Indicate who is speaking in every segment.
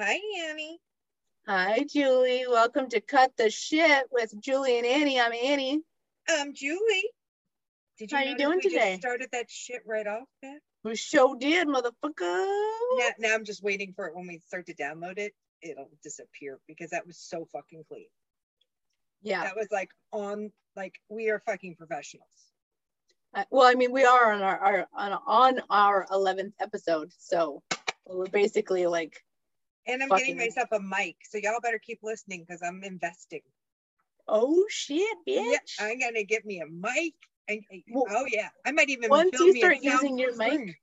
Speaker 1: Hi, Annie.
Speaker 2: Hi, Julie. Welcome to Cut the Shit with Julie and Annie. I'm Annie.
Speaker 1: Um, Julie. Did you
Speaker 2: How you
Speaker 1: notice
Speaker 2: doing today?
Speaker 1: started that shit right off, man.
Speaker 2: We show did, motherfucker.
Speaker 1: Now, now I'm just waiting for it when we start to download it. It'll disappear because that was so fucking clean.
Speaker 2: Yeah.
Speaker 1: That was like on, like we are fucking professionals.
Speaker 2: Uh, Well, I mean, we are on our, our on, on our 11th episode, so we're basically like,
Speaker 1: And I'm getting myself a mic, so y'all better keep listening because I'm investing.
Speaker 2: oh shit, bitch.
Speaker 1: Yeah, I'm gonna get me a mic. And
Speaker 2: Well,
Speaker 1: oh yeah, I might even
Speaker 2: once you start using your mic,
Speaker 1: room.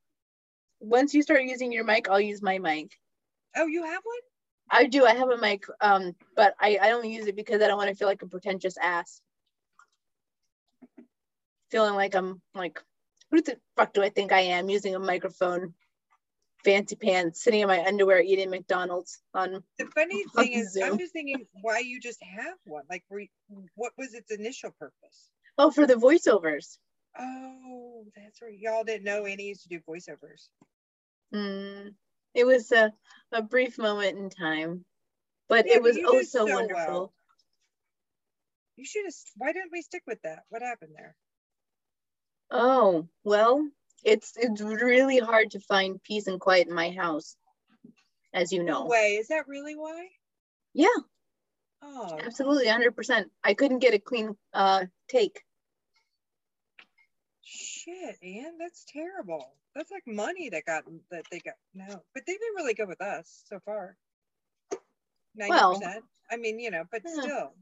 Speaker 2: Once you start using your mic, I'll use my mic.
Speaker 1: Oh, you have one?
Speaker 2: I do. I have a mic, um, but I, I only use it because I don't want to feel like a pretentious ass. Feeling like I'm like, who the fuck do I think I am using a microphone, fancy pants, sitting in my underwear eating McDonald's on.
Speaker 1: The funny
Speaker 2: On
Speaker 1: thing is, I'm just thinking why you just have one. Like, you- what was its initial purpose?
Speaker 2: Oh, for the voiceovers.
Speaker 1: Oh, that's right. Y'all didn't know Annie used to do voiceovers.
Speaker 2: Mm, it was a, a brief moment in time, but
Speaker 1: Yeah,
Speaker 2: it was oh so
Speaker 1: so
Speaker 2: wonderful.
Speaker 1: well. You should have. Why didn't we stick with that? What happened there?
Speaker 2: Oh, well, it's it's really hard to find peace and quiet in my house, as you
Speaker 1: No
Speaker 2: know.
Speaker 1: way. Is that really why?
Speaker 2: Yeah,
Speaker 1: Oh,
Speaker 2: absolutely, 100%. I couldn't get a clean uh take.
Speaker 1: shit, Ann. That's terrible. That's like money that got that they got. No, but they've been really good with us so far. Ninety
Speaker 2: Well,
Speaker 1: percent. I mean, you know, but
Speaker 2: yeah.
Speaker 1: still,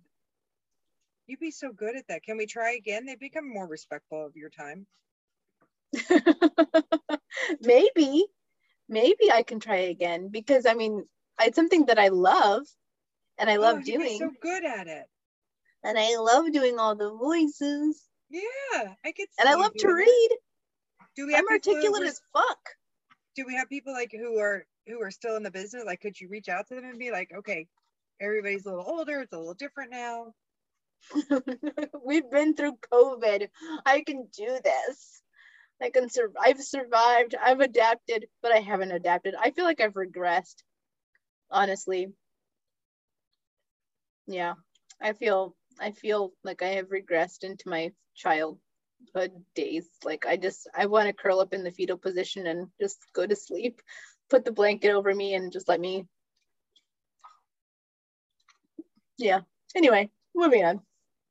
Speaker 1: you'd be so good at that. Can we try again? They become more respectful of your time.
Speaker 2: maybe, maybe I can try again because I mean, it's something that I love and I love
Speaker 1: oh,
Speaker 2: doing,
Speaker 1: so good at it.
Speaker 2: and I love doing all the voices,
Speaker 1: Yeah, I could.
Speaker 2: and I love to read.
Speaker 1: Do we have
Speaker 2: I'm articulate as fuck.
Speaker 1: do we have people like who are who are still in the business like could you reach out to them and be like okay everybody's a little older it's a little different now
Speaker 2: We've been through COVID. I can do this. I can sur- I've survived. I've adapted, but I haven't adapted. I feel like I've regressed. Honestly. Yeah. I feel I feel like I have regressed into my childhood days. Like I just I want to curl up in the fetal position and just go to sleep. Put the blanket over me and just let me Yeah. Anyway, moving on.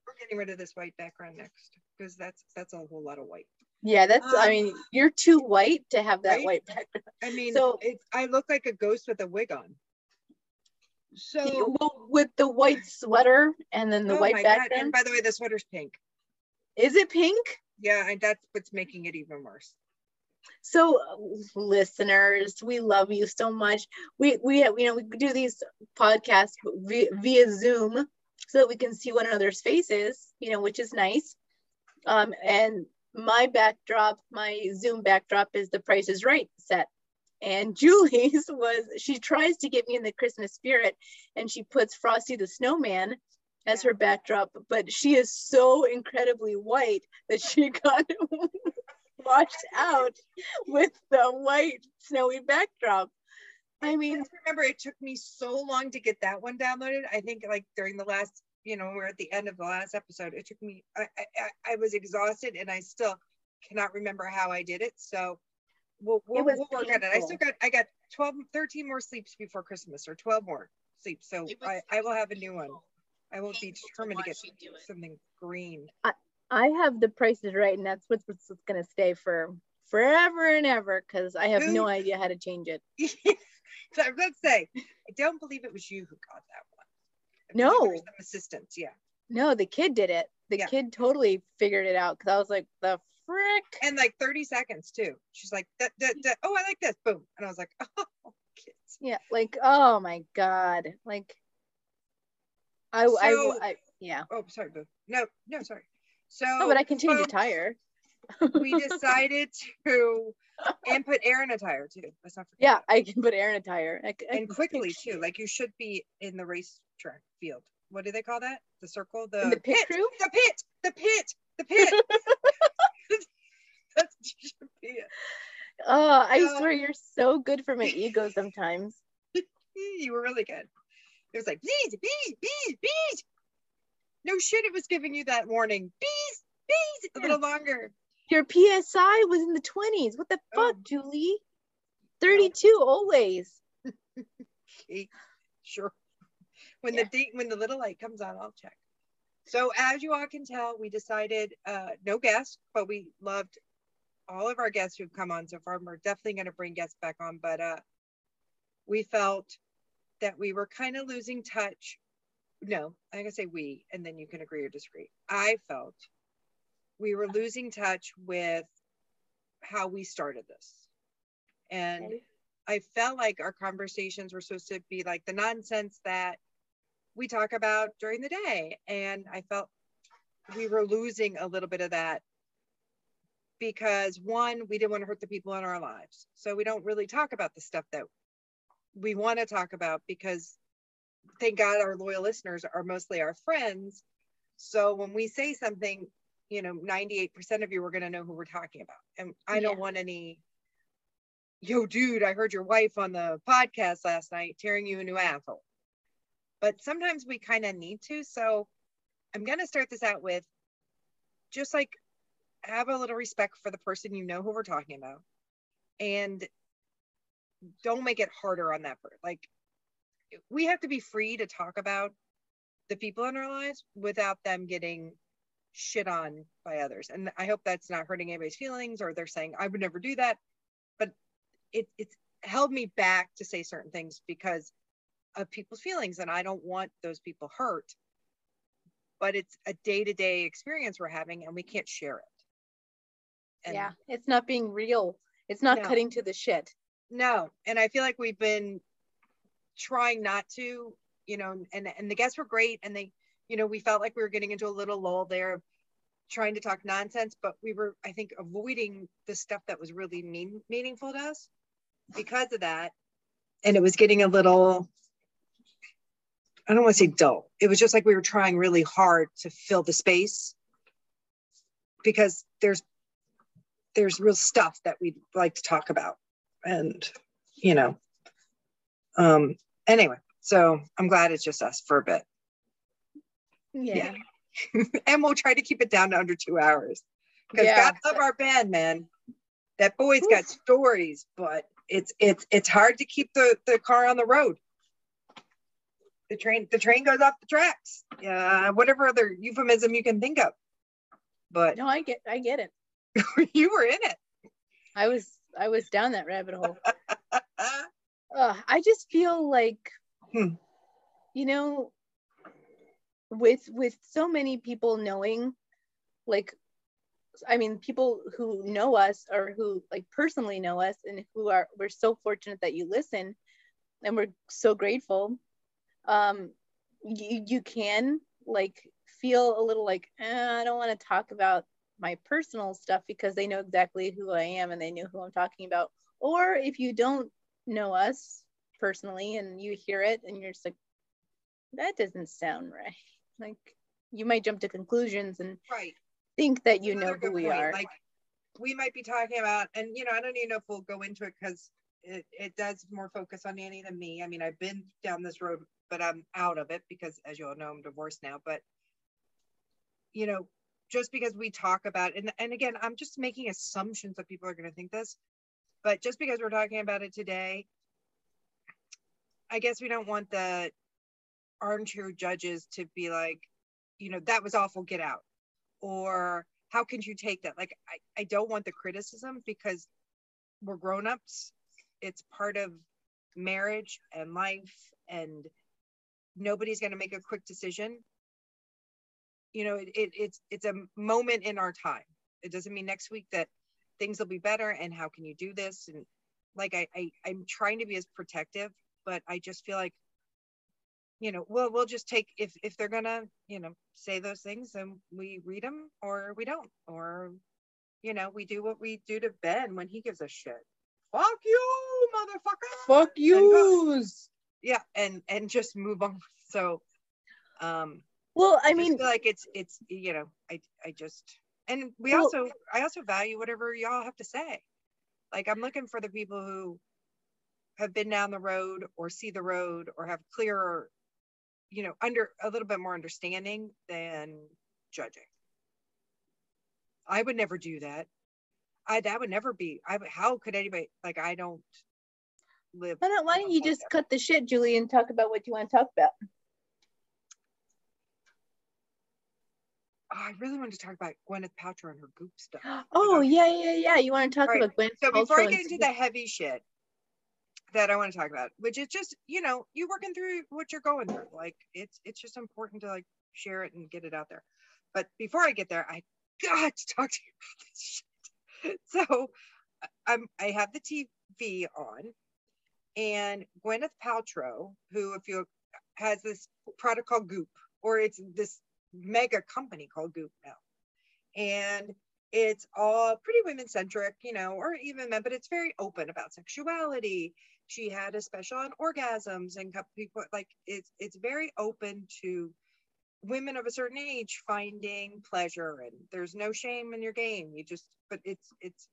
Speaker 1: we're getting rid of this white background next because that's that's a whole lot of white
Speaker 2: Yeah, that's. I
Speaker 1: Um,
Speaker 2: mean, you're too white to have that
Speaker 1: right?
Speaker 2: white background.
Speaker 1: i mean
Speaker 2: So-
Speaker 1: it's i look like a ghost with a wig on so
Speaker 2: Well, with the white sweater and then the
Speaker 1: oh
Speaker 2: white
Speaker 1: my God.
Speaker 2: background.
Speaker 1: and by the way the sweater's pink
Speaker 2: Is it pink?
Speaker 1: yeah and that's what's making it even worse
Speaker 2: So, uh, listeners, we love you so much. We we you know we do these podcasts via, via Zoom so that we can see one another's faces. You know, which is nice. Um, and my backdrop, my Zoom backdrop is the Price is Right set. And Julie's was she tries to get me in the Christmas spirit, and she puts Frosty the Snowman as her backdrop, but she is so incredibly white that she got washed out with the white snowy backdrop. I mean,
Speaker 1: Just remember it took me so long to get that one downloaded i think like during the last you know we're at the end of the last episode it took me i i, I- I was exhausted and i still cannot remember how i did it so we'll, we'll,
Speaker 2: was
Speaker 1: we'll work on it i still got i got 12 13 more sleeps before christmas or 12 more sleeps so i i will have a new one i will be
Speaker 2: painful to
Speaker 1: determined to get
Speaker 2: watch you do it.
Speaker 1: something green
Speaker 2: I, I have the prices right, and that's what's, what's gonna stay for forever and ever because I have no idea how to change it.
Speaker 1: so i'm gonna say i don't believe it was you who got that one I believe
Speaker 2: No.
Speaker 1: assistance yeah
Speaker 2: No, the kid did it. The
Speaker 1: Yeah.
Speaker 2: kid totally figured it out because I was like, the frick.
Speaker 1: and like 30 seconds too she's like "Duh, duh, duh. oh i like this boom and i was like oh kids
Speaker 2: Yeah, like oh my god, like I, I,
Speaker 1: So-
Speaker 2: I, yeah.
Speaker 1: oh sorry boo no no sorry so
Speaker 2: Oh, but I can change a tire.
Speaker 1: we decided to and put air in a tire too let's not forget
Speaker 2: Yeah. I can put air in a tire. I I
Speaker 1: and quickly too like you should be in the race track field what do they call that the circle the,
Speaker 2: the pit crew?
Speaker 1: the pit the pit the pit that's should be in.
Speaker 2: Oh, I
Speaker 1: So-
Speaker 2: swear you're so good for my ego sometimes.
Speaker 1: you were really good. It was like bees, bees, bees, bees. No shit, it was giving you that warning. Bees, bees, a little longer.
Speaker 2: Your PSI was in the 20s. What the
Speaker 1: Oh.
Speaker 2: fuck, Julie? 32 always.
Speaker 1: Okay, sure. When the date, when the little light comes on, I'll check. So as you all can tell, we decided uh, no guests, but we loved all of our guests who've come on so far. We're definitely going to bring guests back on, but uh, we felt that we were kind of losing touch. No, I'm going to say we, and then you can agree or disagree. I felt we were losing touch with how we started this. And. I felt like our conversations were supposed to be like the nonsense that we talk about during the day. And I felt we were losing a little bit of that because one, we didn't want to hurt the people in our lives. So we don't really talk about the stuff that we want to talk about because thank God our loyal listeners are mostly our friends. So when we say something, you know, 98% of you are going to know who we're talking about. And I don't
Speaker 2: Yeah.
Speaker 1: want any, yo, dude, I heard your wife on the podcast last night tearing you a new asshole. But sometimes we kind of need to. So I'm going to start this out with just like have a little respect for the person you know who we're talking about and don't make it harder on that person. Like we have to be free to talk about the people in our lives without them getting shit on by others. And I hope that's not hurting anybody's feelings or they're saying I would never do that. But it it's held me back to say certain things because of people's feelings and I don't want those people hurt. But it's a day-to-day experience we're having and we can't share it. And
Speaker 2: yeah, it's not being real. It's not
Speaker 1: No.
Speaker 2: cutting to the shit.
Speaker 1: No, and I feel like we've been trying not to, you know, and and the guests were great, and they, you know, we felt like we were getting into a little lull there, trying to talk nonsense, but we were, I think, avoiding the stuff that was really mean meaningful to us because of that, and it was getting a little. I don't want to say dull. It was just like we were trying really hard to fill the space. Because there's there's real stuff that we'd like to talk about and you know. Um anyway so i'm glad it's just us for a bit.
Speaker 2: Yeah.
Speaker 1: and we'll try to keep it down to under two hours. Because
Speaker 2: Yeah.
Speaker 1: god love our band man. That boy's got stories but it's it's it's hard to keep the the car on the road the train the train goes off the tracks yeah whatever other euphemism you can think of but
Speaker 2: No, I get I get it.
Speaker 1: you were in it
Speaker 2: I was I was down that rabbit hole. Ugh, I just feel like
Speaker 1: Hmm.
Speaker 2: you know with with so many people knowing like I mean people who know us or who like personally know us and who are we're so fortunate that you listen and we're so grateful um you you can like feel a little like eh, I don't want to talk about my personal stuff because they know exactly who I am and they know who I'm talking about. Or if you don't know us personally and you hear it and you're just like that doesn't sound right. Like you might jump to conclusions and
Speaker 1: right.
Speaker 2: think that you know who we
Speaker 1: point,
Speaker 2: are.
Speaker 1: Like we might be talking about, and you know, I don't even know if we'll go into it because it, it does more focus on Annie than me. I mean, I've been down this road, but I'm out of it because, as you all know, I'm divorced now. But you know, just because we talk about, and and again, I'm just making assumptions that people are going to think this, but just because we're talking about it today, I guess we don't want the armchair judges to be like, you know, that was awful, get out. Or how can you take that? Like I, I don't want the criticism because we're grown-ups. It's part of marriage and life and nobody's going to make a quick decision. You know it, it, it's it's a moment in our time. It doesn't mean next week that things will be better and how can you do this? And like I, I i'm trying to be as protective but i just feel like you know, well, we'll just take if if they're gonna, you know, say those things, then we read them or we don't, or you know, we do what we do to Ben when he gives us shit. Fuck you, motherfucker.
Speaker 2: fuck yous
Speaker 1: Yeah, and and just move on. So, um,
Speaker 2: well i mean
Speaker 1: like it's it's you know, I I just and we
Speaker 2: Well-
Speaker 1: also I also value whatever y'all have to say. Like I'm looking for the people who have been down the road or see the road or have clearer, you know, under a little bit more understanding than judging. I would never do that. I that would never be. I how could anybody like I don't live.
Speaker 2: Why don't, why don't you just cut the shit, Julie, and talk about what you want to talk about?
Speaker 1: Oh, I really wanted to talk about Gwyneth Paltrow and her goop stuff.
Speaker 2: Oh yeah, yeah, yeah. You want to talk
Speaker 1: All right,
Speaker 2: about Gwen?
Speaker 1: So before I get into the heavy shit that I want to talk about, which is just you know you working through what you're going through, like it's it's just important to like share it and get it out there. But before I get there, I got to talk to you about this shit. So I'm I have the TV on, and Gwyneth Paltrow, who if you has this product called Goop, or it's this mega company called Goop now, and it's all pretty women centric, you know, or even men, but it's very open about sexuality. She had a special on orgasms and people like it's it's very open to women of a certain age finding pleasure and there's no shame in your game. You just but it's it's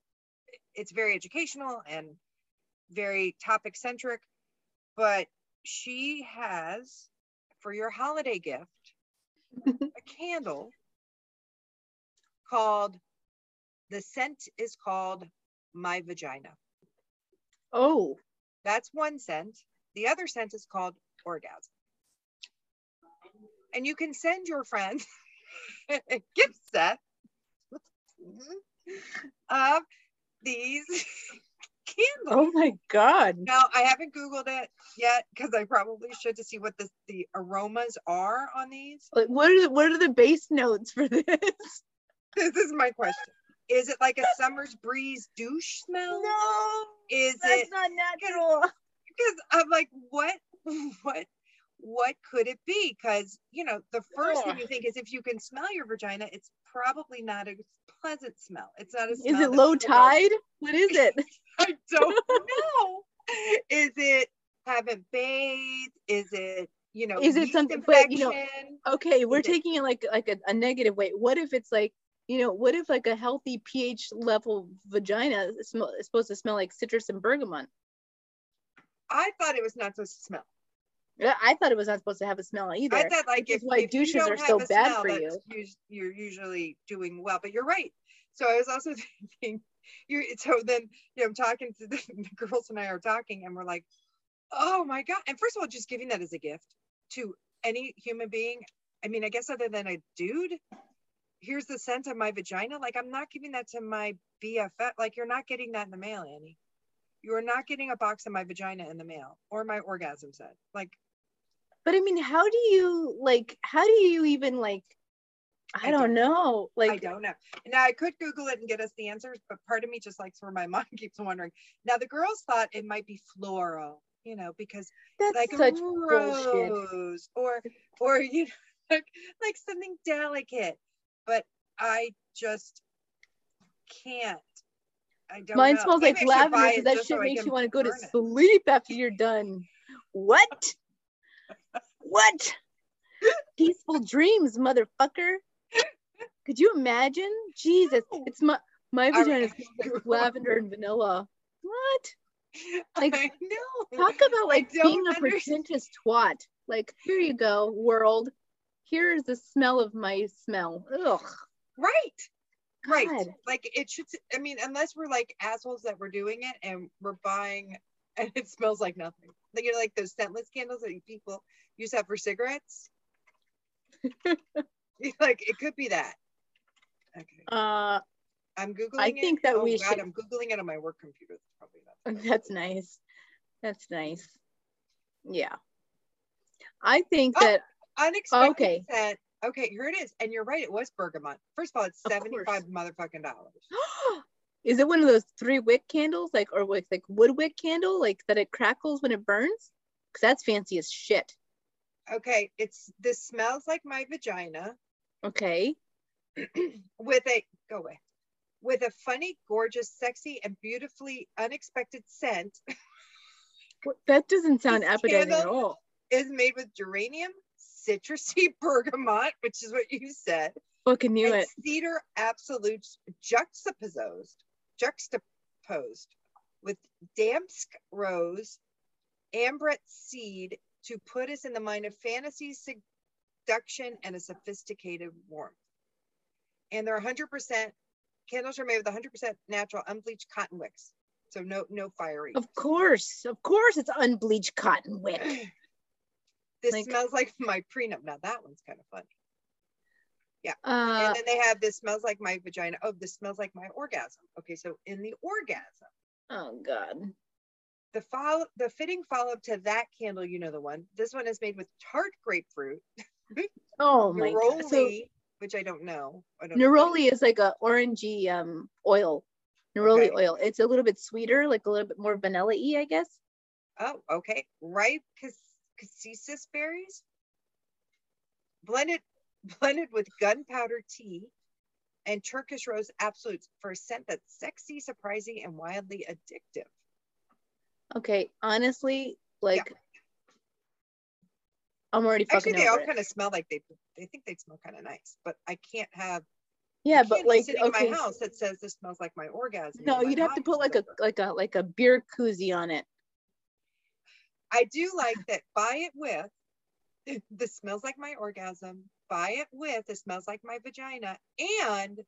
Speaker 1: it's very educational and very topic centric. But she has for your holiday gift a candle called the scent is called my vagina.
Speaker 2: Oh,
Speaker 1: That's one scent. The other scent is called orgasm. And you can send your friends a gift set mm-hmm, of these candles.
Speaker 2: oh my God.
Speaker 1: Now I haven't Googled it yet because I probably should to see what the, the aromas are on these.
Speaker 2: Like, what are the, what are the base notes for this?
Speaker 1: This is my question. Is it like a summer's breeze douche smell?
Speaker 2: No,
Speaker 1: Is
Speaker 2: that's
Speaker 1: it
Speaker 2: not natural.
Speaker 1: because I'm like, what, what, what could it be? Because you know, the first thing you think is if you can smell your vagina, it's probably not a pleasant smell. It's not a
Speaker 2: Is it low tide? What is it?
Speaker 1: I don't know. Is it haven't bathed? Is it you know?
Speaker 2: Is it something- but, you know. Okay, we're
Speaker 1: Is
Speaker 2: taking it like like a, a negative way. What if it's like you know, what if like a healthy pH level vagina is, smell, is supposed to smell like citrus and bergamot?
Speaker 1: I thought it was not supposed to smell.
Speaker 2: Yeah, I thought it was not supposed to have a smell either.
Speaker 1: I thought like if,
Speaker 2: why
Speaker 1: if
Speaker 2: douches are so bad
Speaker 1: smell,
Speaker 2: for you.
Speaker 1: you're usually doing well. But you're right. So I was also thinking, you're so then you know I'm talking to the, the girls and I are talking and we're like, oh my god! And first of all, just giving that as a gift to any human being. I mean, I guess other than a dude, here's the scent of my vagina. Like I'm not giving that to my BFF. Like you're not getting that in the mail, Annie. You are not getting a box of my vagina in the mail or my orgasm set. Like
Speaker 2: But I mean, how do you like? How do you even like? I,
Speaker 1: I
Speaker 2: don't know. Like,
Speaker 1: I don't know. Now I could Google it and get us the answers, but part of me just likes where my mind keeps wondering. Now the girls thought it might be floral, you know, because
Speaker 2: that's
Speaker 1: like
Speaker 2: such
Speaker 1: a
Speaker 2: bullshit.
Speaker 1: or or you know like, like something delicate. But I just can't. I don't know.
Speaker 2: Mine
Speaker 1: know.
Speaker 2: smells
Speaker 1: Maybe
Speaker 2: like
Speaker 1: I should buy
Speaker 2: lavender because that shit
Speaker 1: so
Speaker 2: makes you want to go to
Speaker 1: it.
Speaker 2: sleep after you're done. What? what? Peaceful dreams, motherfucker. Could you imagine? Jesus, it's my my vagina
Speaker 1: right.
Speaker 2: smells like lavender and vanilla. What? Like,
Speaker 1: I know.
Speaker 2: Talk about like being a
Speaker 1: under-
Speaker 2: pretentious twat. Like, here you go, world. Here's the smell of my smell. Ugh.
Speaker 1: Right. Right. Like it should I mean, unless we're like assholes that we're doing it and we're buying and it smells like nothing. Like you know, like those scentless candles that people use to have for cigarettes. like it could be that. Okay.
Speaker 2: Uh,
Speaker 1: I'm Googling
Speaker 2: I
Speaker 1: it.
Speaker 2: think that
Speaker 1: oh,
Speaker 2: we
Speaker 1: God,
Speaker 2: should-
Speaker 1: I'm Googling it on my work computer. That's probably not.
Speaker 2: that's nice. That's nice. Yeah. I think
Speaker 1: Oh,
Speaker 2: that
Speaker 1: Unexpected
Speaker 2: Okay.
Speaker 1: Okay, here it is. And you're right, it was bergamot. First of all, it's
Speaker 2: Of
Speaker 1: 75
Speaker 2: course.
Speaker 1: motherfucking dollars.
Speaker 2: is it one of those three wick candles, like or with like wood wick candle, like that it crackles when it burns? Cause that's fancy as shit.
Speaker 1: Okay, it's this smells like my vagina.
Speaker 2: Okay.
Speaker 1: with a go away with a funny gorgeous sexy and beautifully unexpected scent
Speaker 2: That doesn't sound appetizing at all.
Speaker 1: is made with geranium citrusy bergamot which is what you said
Speaker 2: Fucking knew it.
Speaker 1: cedar absolutes juxtaposed juxtaposed with damask rose ambrette seed to put us in the mind of fantasy, seduction, and a sophisticated warmth. And they're 100% candles are made with 100% natural unbleached cotton wicks. So no no fiery.
Speaker 2: Of course, of course, it's unbleached cotton wick.
Speaker 1: this
Speaker 2: like-
Speaker 1: smells like my prenup. Now that one's kind of funny.
Speaker 2: Uh,
Speaker 1: and then they have this smells like my vagina. Oh, this smells like my orgasm. Okay, so in the orgasm,
Speaker 2: oh God.
Speaker 1: the follow the fitting follow up to that candle, you know the one. This one is made with tart grapefruit,
Speaker 2: Oh my God. So
Speaker 1: neroli, which I don't know. I don't know.
Speaker 2: neroli is like a orangey um oil. Neroli
Speaker 1: Okay.
Speaker 2: oil. It's a little bit sweeter, like a little bit more vanilla-y, I guess.
Speaker 1: Oh, okay. Ripe cas- cassis berries, blended blended with gunpowder tea and Turkish rose absolutes for a scent that's sexy, surprising, and wildly addictive.
Speaker 2: Okay, honestly, like I'm already
Speaker 1: Actually, they all
Speaker 2: over it.
Speaker 1: kind of smell like they they think they smell kind of nice, but I can't have
Speaker 2: Yeah, but
Speaker 1: can't
Speaker 2: like
Speaker 1: sitting
Speaker 2: okay,
Speaker 1: in my house that says this smells like my orgasm.
Speaker 2: no,
Speaker 1: my
Speaker 2: you'd have to put like a like a like a beer koozie on it.
Speaker 1: I do like that. Buy it with. This smells like my orgasm. Buy it with. This smells like my vagina and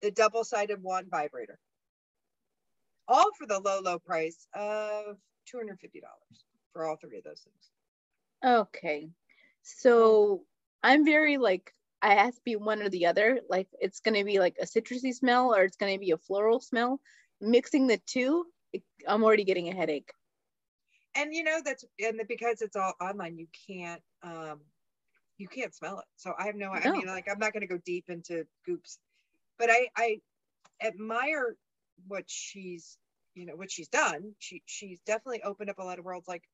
Speaker 1: the double-sided wand vibrator. All for the low, low price of two hundred fifty dollars for all three of those things.
Speaker 2: Okay. So I'm very like I have to be one or the other. Like it's gonna be like a citrusy smell or it's gonna be a floral smell. Mixing the two, it, I'm already getting a headache.
Speaker 1: And you know that's and because it's all online, you can't um you can't smell it. So I have no. I mean, like I'm not going to go deep into goops, but I I admire what she's you know what she's done. She she's definitely opened up a lot of worlds. Like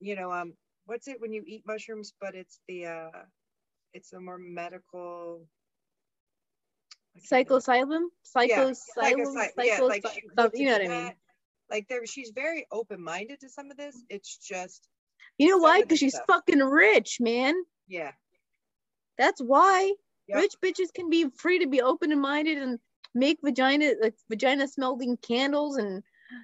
Speaker 1: you know um what's it when you eat mushrooms, but it's the uh it's a more medical. I can't remember.
Speaker 2: Psilocybin,
Speaker 1: Yeah,
Speaker 2: psychosylum,
Speaker 1: psychocy- yeah, like
Speaker 2: psychos-
Speaker 1: she
Speaker 2: some-
Speaker 1: looks
Speaker 2: you know what I mean.
Speaker 1: that. Like there, she's very open-minded to some of this. It's just,
Speaker 2: You know why? Because she's
Speaker 1: stuff.
Speaker 2: fucking rich, man.
Speaker 1: yeah,
Speaker 2: That's why
Speaker 1: Yep.
Speaker 2: rich bitches can be free to be open minded and make vagina like vagina smelling candles and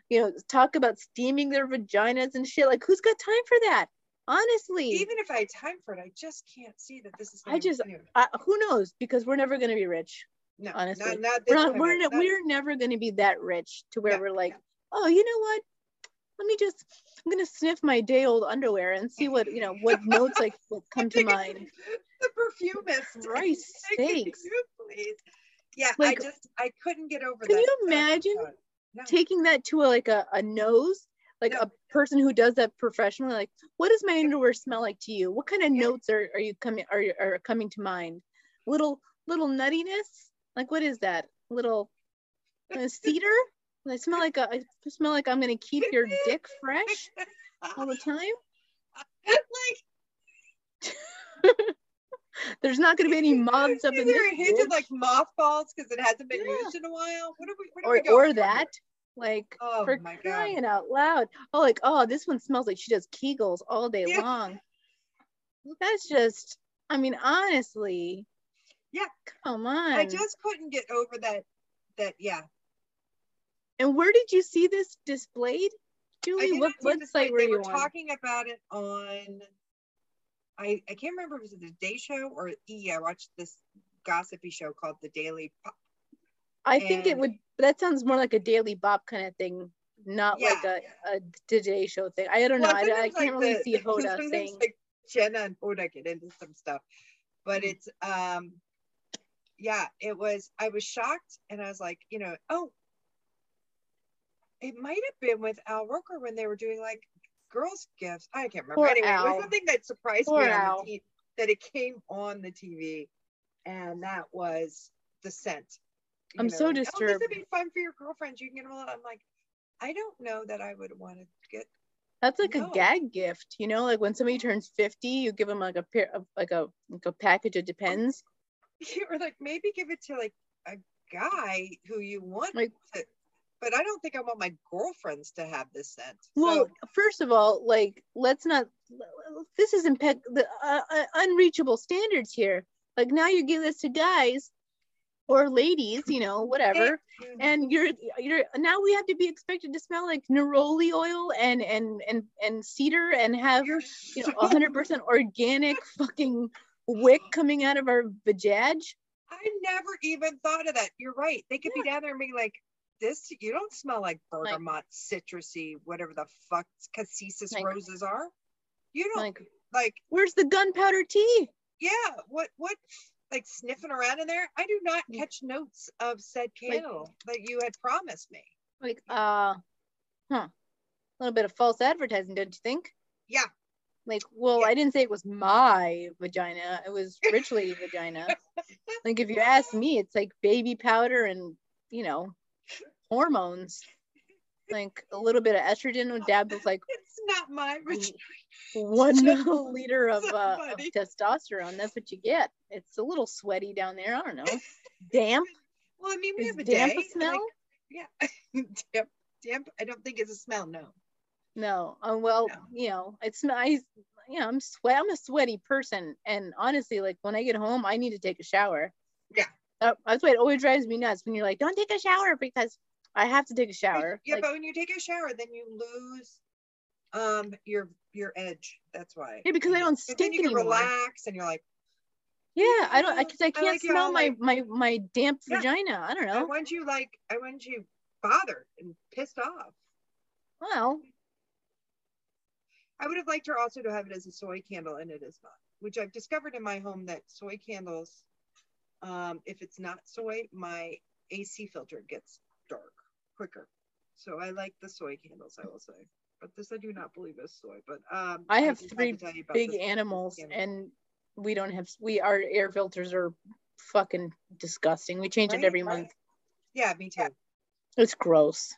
Speaker 2: you know talk about steaming their vaginas and shit. Like who's got time for that? Honestly,
Speaker 1: even if I had time for it, I just can't see that this is.
Speaker 2: I just-
Speaker 1: anyway,
Speaker 2: uh, who knows? Because we're never gonna be rich.
Speaker 1: no,
Speaker 2: honestly,
Speaker 1: not, not
Speaker 2: We're not. We're
Speaker 1: not-
Speaker 2: we're never gonna be that rich to where
Speaker 1: No,
Speaker 2: we're like,
Speaker 1: no.
Speaker 2: oh, you know what? Let me just. I'm gonna sniff my day old underwear and see what you know what notes like what come to mind.
Speaker 1: The perfumist.
Speaker 2: Christ
Speaker 1: Take it,
Speaker 2: sakes.
Speaker 1: you. Yeah,
Speaker 2: Like,
Speaker 1: I just I couldn't get over
Speaker 2: can
Speaker 1: that.
Speaker 2: you imagine.
Speaker 1: No.
Speaker 2: taking that to a, like a, a nose like a person who does that professionally like what does my underwear smell like to you what kind of
Speaker 1: Yeah.
Speaker 2: notes are, are you coming are, are coming to mind little little nuttiness like what is that little uh, cedar i smell like a, i smell like i'm gonna keep your dick fresh all the time
Speaker 1: like
Speaker 2: there's not gonna be any moths up in
Speaker 1: either
Speaker 2: this
Speaker 1: it hinted like mothballs because it hasn't been
Speaker 2: Yeah.
Speaker 1: used in a while. What are we? What are
Speaker 2: or
Speaker 1: we going
Speaker 2: or that? Like
Speaker 1: Oh
Speaker 2: for
Speaker 1: my god.
Speaker 2: crying out loud. Oh, like, oh, this one smells like she does Kegels all day
Speaker 1: Yeah.
Speaker 2: long. That's just, I mean, honestly.
Speaker 1: Yeah.
Speaker 2: Come on.
Speaker 1: I just couldn't get over that. That yeah.
Speaker 2: and where did you see this displayed? Julie, what website
Speaker 1: like,
Speaker 2: were
Speaker 1: they
Speaker 2: you
Speaker 1: were
Speaker 2: on?
Speaker 1: talking about it on. I I can't remember if it was the Day Show or E. I watched this gossipy show called The Daily Pop.
Speaker 2: I think it
Speaker 1: and-
Speaker 2: would, that sounds more like a Daily Bop kind of thing, not like
Speaker 1: Yeah.
Speaker 2: a, a Today Show thing. I don't know. I, I can't
Speaker 1: like,
Speaker 2: really
Speaker 1: the-
Speaker 2: see Hoda saying,
Speaker 1: like Jenna and Hoda get into some stuff, but
Speaker 2: Mhm.
Speaker 1: it's um, yeah, it was. I was shocked, and I was like, you know, oh, it might have been with Al Roker when they were doing like girls' gifts. I can't remember.
Speaker 2: Poor
Speaker 1: anyway, it was something that surprised
Speaker 2: Poor
Speaker 1: me
Speaker 2: Al.
Speaker 1: TV, that it came on the TV, and that was the scent.
Speaker 2: I'm so
Speaker 1: like, Oh, this would be fun for your girlfriends. You can get them. all." I'm like, I don't know that I would want to get
Speaker 2: That's like
Speaker 1: No.
Speaker 2: a gag gift, you know, like when somebody turns 50, you give them like a pair of like a like a package of depends.
Speaker 1: or like maybe give it to like a guy who you want
Speaker 2: Like-
Speaker 1: to, but I don't think I want my girlfriends to have this scent.
Speaker 2: Well,
Speaker 1: so,
Speaker 2: first of all, like let's not this is impec the uh, uh, unreachable standards here. Like now you give this to guys or ladies, you know, whatever. Mm-hmm. And you're you're now we have to be expected to smell like neroli oil and and and and cedar and have
Speaker 1: You're
Speaker 2: know
Speaker 1: so-
Speaker 2: 100% organic fucking wick coming out of our vajaj.
Speaker 1: I never even thought of that. You're right. They could be down there and be like, this, you don't smell like bergamot, citrusy, whatever the fuck cassis
Speaker 2: Like-
Speaker 1: roses are. You don't like,
Speaker 2: Like, where's the gunpowder tea?
Speaker 1: yeah, what, what, like sniffing around in there? I do not catch notes of said
Speaker 2: Like-
Speaker 1: candle that you had promised me.
Speaker 2: Like, uh, huh? A little bit of false advertising, don't you think?
Speaker 1: Yeah.
Speaker 2: Like, well,
Speaker 1: Yeah.
Speaker 2: I didn't say it was my vagina. It was Rich Lady vagina. Like, if you ask me, it's like baby powder and, you know, hormones. Like a little bit of estrogen dabbed with like
Speaker 1: It's not my
Speaker 2: one liter of, uh, of testosterone. That's what you get. It's a little sweaty down there. I don't know. Damp.
Speaker 1: Well, I mean, we
Speaker 2: Is
Speaker 1: have a
Speaker 2: damp
Speaker 1: day.
Speaker 2: a smell?
Speaker 1: like, yeah. damp, damp. I don't think it's a smell. No.
Speaker 2: No. Uh, well,
Speaker 1: No.
Speaker 2: you know, it's nice. You know, I'm sweat. I'm a sweaty person, and honestly, like when I get home, I need to take a shower.
Speaker 1: Yeah.
Speaker 2: Uh, that's why it always drives me nuts when you're like, "Don't take a shower," because I have to take a shower.
Speaker 1: Yeah,
Speaker 2: Like,
Speaker 1: but when you take a shower, then you lose um your your edge. That's why.
Speaker 2: yeah, because I don't
Speaker 1: But then
Speaker 2: stink
Speaker 1: you can
Speaker 2: anymore.
Speaker 1: relax, and you're like,
Speaker 2: Yeah, I don't.
Speaker 1: Yeah,
Speaker 2: Because I,
Speaker 1: I
Speaker 2: can't
Speaker 1: like
Speaker 2: smell my
Speaker 1: like-
Speaker 2: my my damp
Speaker 1: Yeah.
Speaker 2: vagina. I don't know.
Speaker 1: I want you like, I want you bothered and pissed off.
Speaker 2: Well,
Speaker 1: I would have liked her also to have it as a soy candle, and it is not. Which I've discovered in my home that soy candles, um, if it's not soy, my AC filter gets dark quicker. So I like the soy candles, I will say. But this I do not believe is soy. But um,
Speaker 2: I have
Speaker 1: had
Speaker 2: three
Speaker 1: to tell you about
Speaker 2: big animals,
Speaker 1: candle.
Speaker 2: and we don't have. We our air filters are fucking disgusting. We change
Speaker 1: Right,
Speaker 2: it every
Speaker 1: right.
Speaker 2: month.
Speaker 1: Yeah, me too.
Speaker 2: It's gross.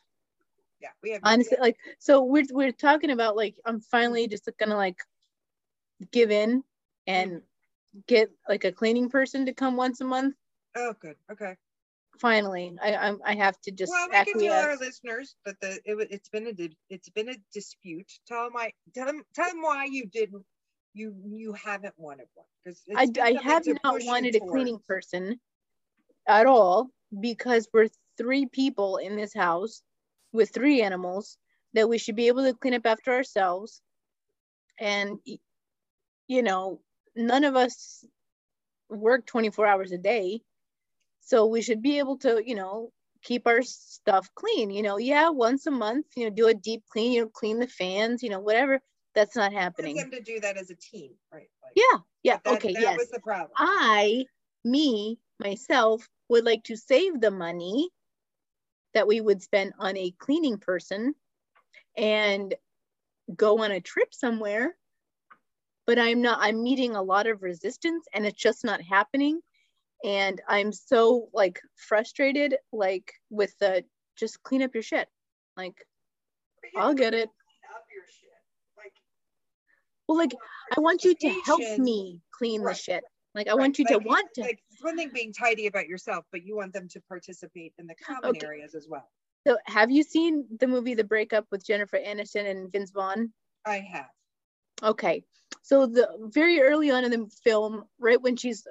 Speaker 1: Yeah, we have
Speaker 2: honestly like so we're we're talking about like i'm finally just gonna like give in and get like a cleaning person to come once a month
Speaker 1: Oh, good. Okay.
Speaker 2: Finally i i'm i have to just
Speaker 1: well, we can tell our listeners but the it, it's been a it's been a dispute. Tell them I tell them tell them why you didn't you you haven't wanted one because
Speaker 2: i, I have not wanted a cleaning person at all because we're three people in this house with three animals that we should be able to clean up after ourselves. And you know none of us work 24 hours a day so we should be able to you know keep our stuff clean you know yeah once a month you know do a deep clean you know clean the fans you know whatever that's not happening
Speaker 1: them to do that as a team, right? Like,
Speaker 2: yeah yeah
Speaker 1: that-
Speaker 2: okay
Speaker 1: that
Speaker 2: yes
Speaker 1: was the problem.
Speaker 2: I, me, myself, would like to save the money that we would spend on a cleaning person and go on a trip somewhere. But I'm not, I'm meeting a lot of resistance and it's just not happening. And I'm so like frustrated, like with the just clean up your shit. Like, I'll get it.
Speaker 1: Up your shit. Like
Speaker 2: Well, like, I want you to help me clean the shit. Like, I
Speaker 1: Right,
Speaker 2: want you to want to
Speaker 1: Like it's one thing being tidy about yourself, but you want them to participate in the common
Speaker 2: Okay.
Speaker 1: areas as well.
Speaker 2: So, have you seen the movie The Breakup with Jennifer Aniston and Vince Vaughn?
Speaker 1: I have.
Speaker 2: Okay. So, the very early on in the film, right when she's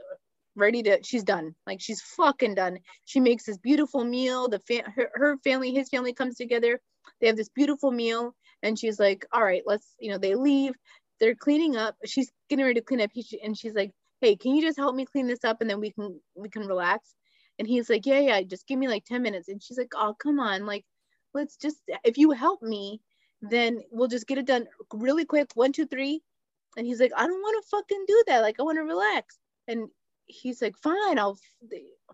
Speaker 2: ready to, she's done. Like she's fucking done. She makes this beautiful meal. The fa- her, her family, his family comes together. They have this beautiful meal, and she's like, "All right, let's." You know, they leave. They're cleaning up. She's getting ready to clean up, he- and she's like, "Hey, can you just help me clean this up, and then we can we can relax?" And he's like, "Yeah, yeah, just give me like ten minutes." And she's like, "Oh, come on, like, let's just if you help me, then we'll just get it done really quick. One, two, three." And he's like, "I don't want to fucking do that. Like, I want to relax." And he's like, "Fine, I'll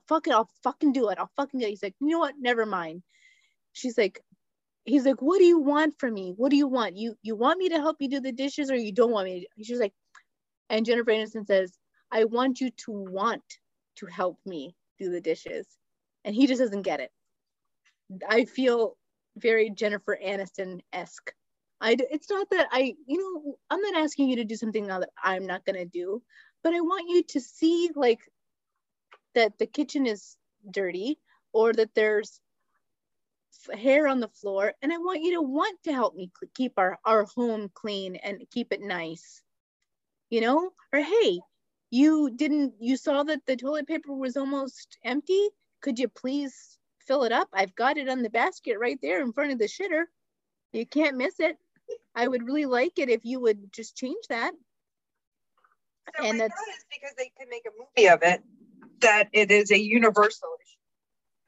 Speaker 2: fuck it. I'll fucking do it. I'll fucking get." It. He's like, "You know what? Never mind." She's like, he's like, "What do you want from me? What do you want? You you want me to help you do the dishes, or you don't want me?" To? She's like, and Jennifer Aniston says, "I want you to want to help me do the dishes," and he just doesn't get it. I feel very Jennifer Aniston esque. I, it's not that I you know I'm not asking you to do something now that I'm not gonna do, but I want you to see like that the kitchen is dirty or that there's hair on the floor and i want you to want to help me keep our our home clean and keep it nice you know? Or hey you didn't you saw that the toilet paper was almost empty? Could you please fill it up? I've got it on the basket right there in front of the shitter. You can't miss it. I would really like it if you would just change that
Speaker 1: So
Speaker 2: And that's-
Speaker 1: is because they can make a movie of it, that it is a universal issue.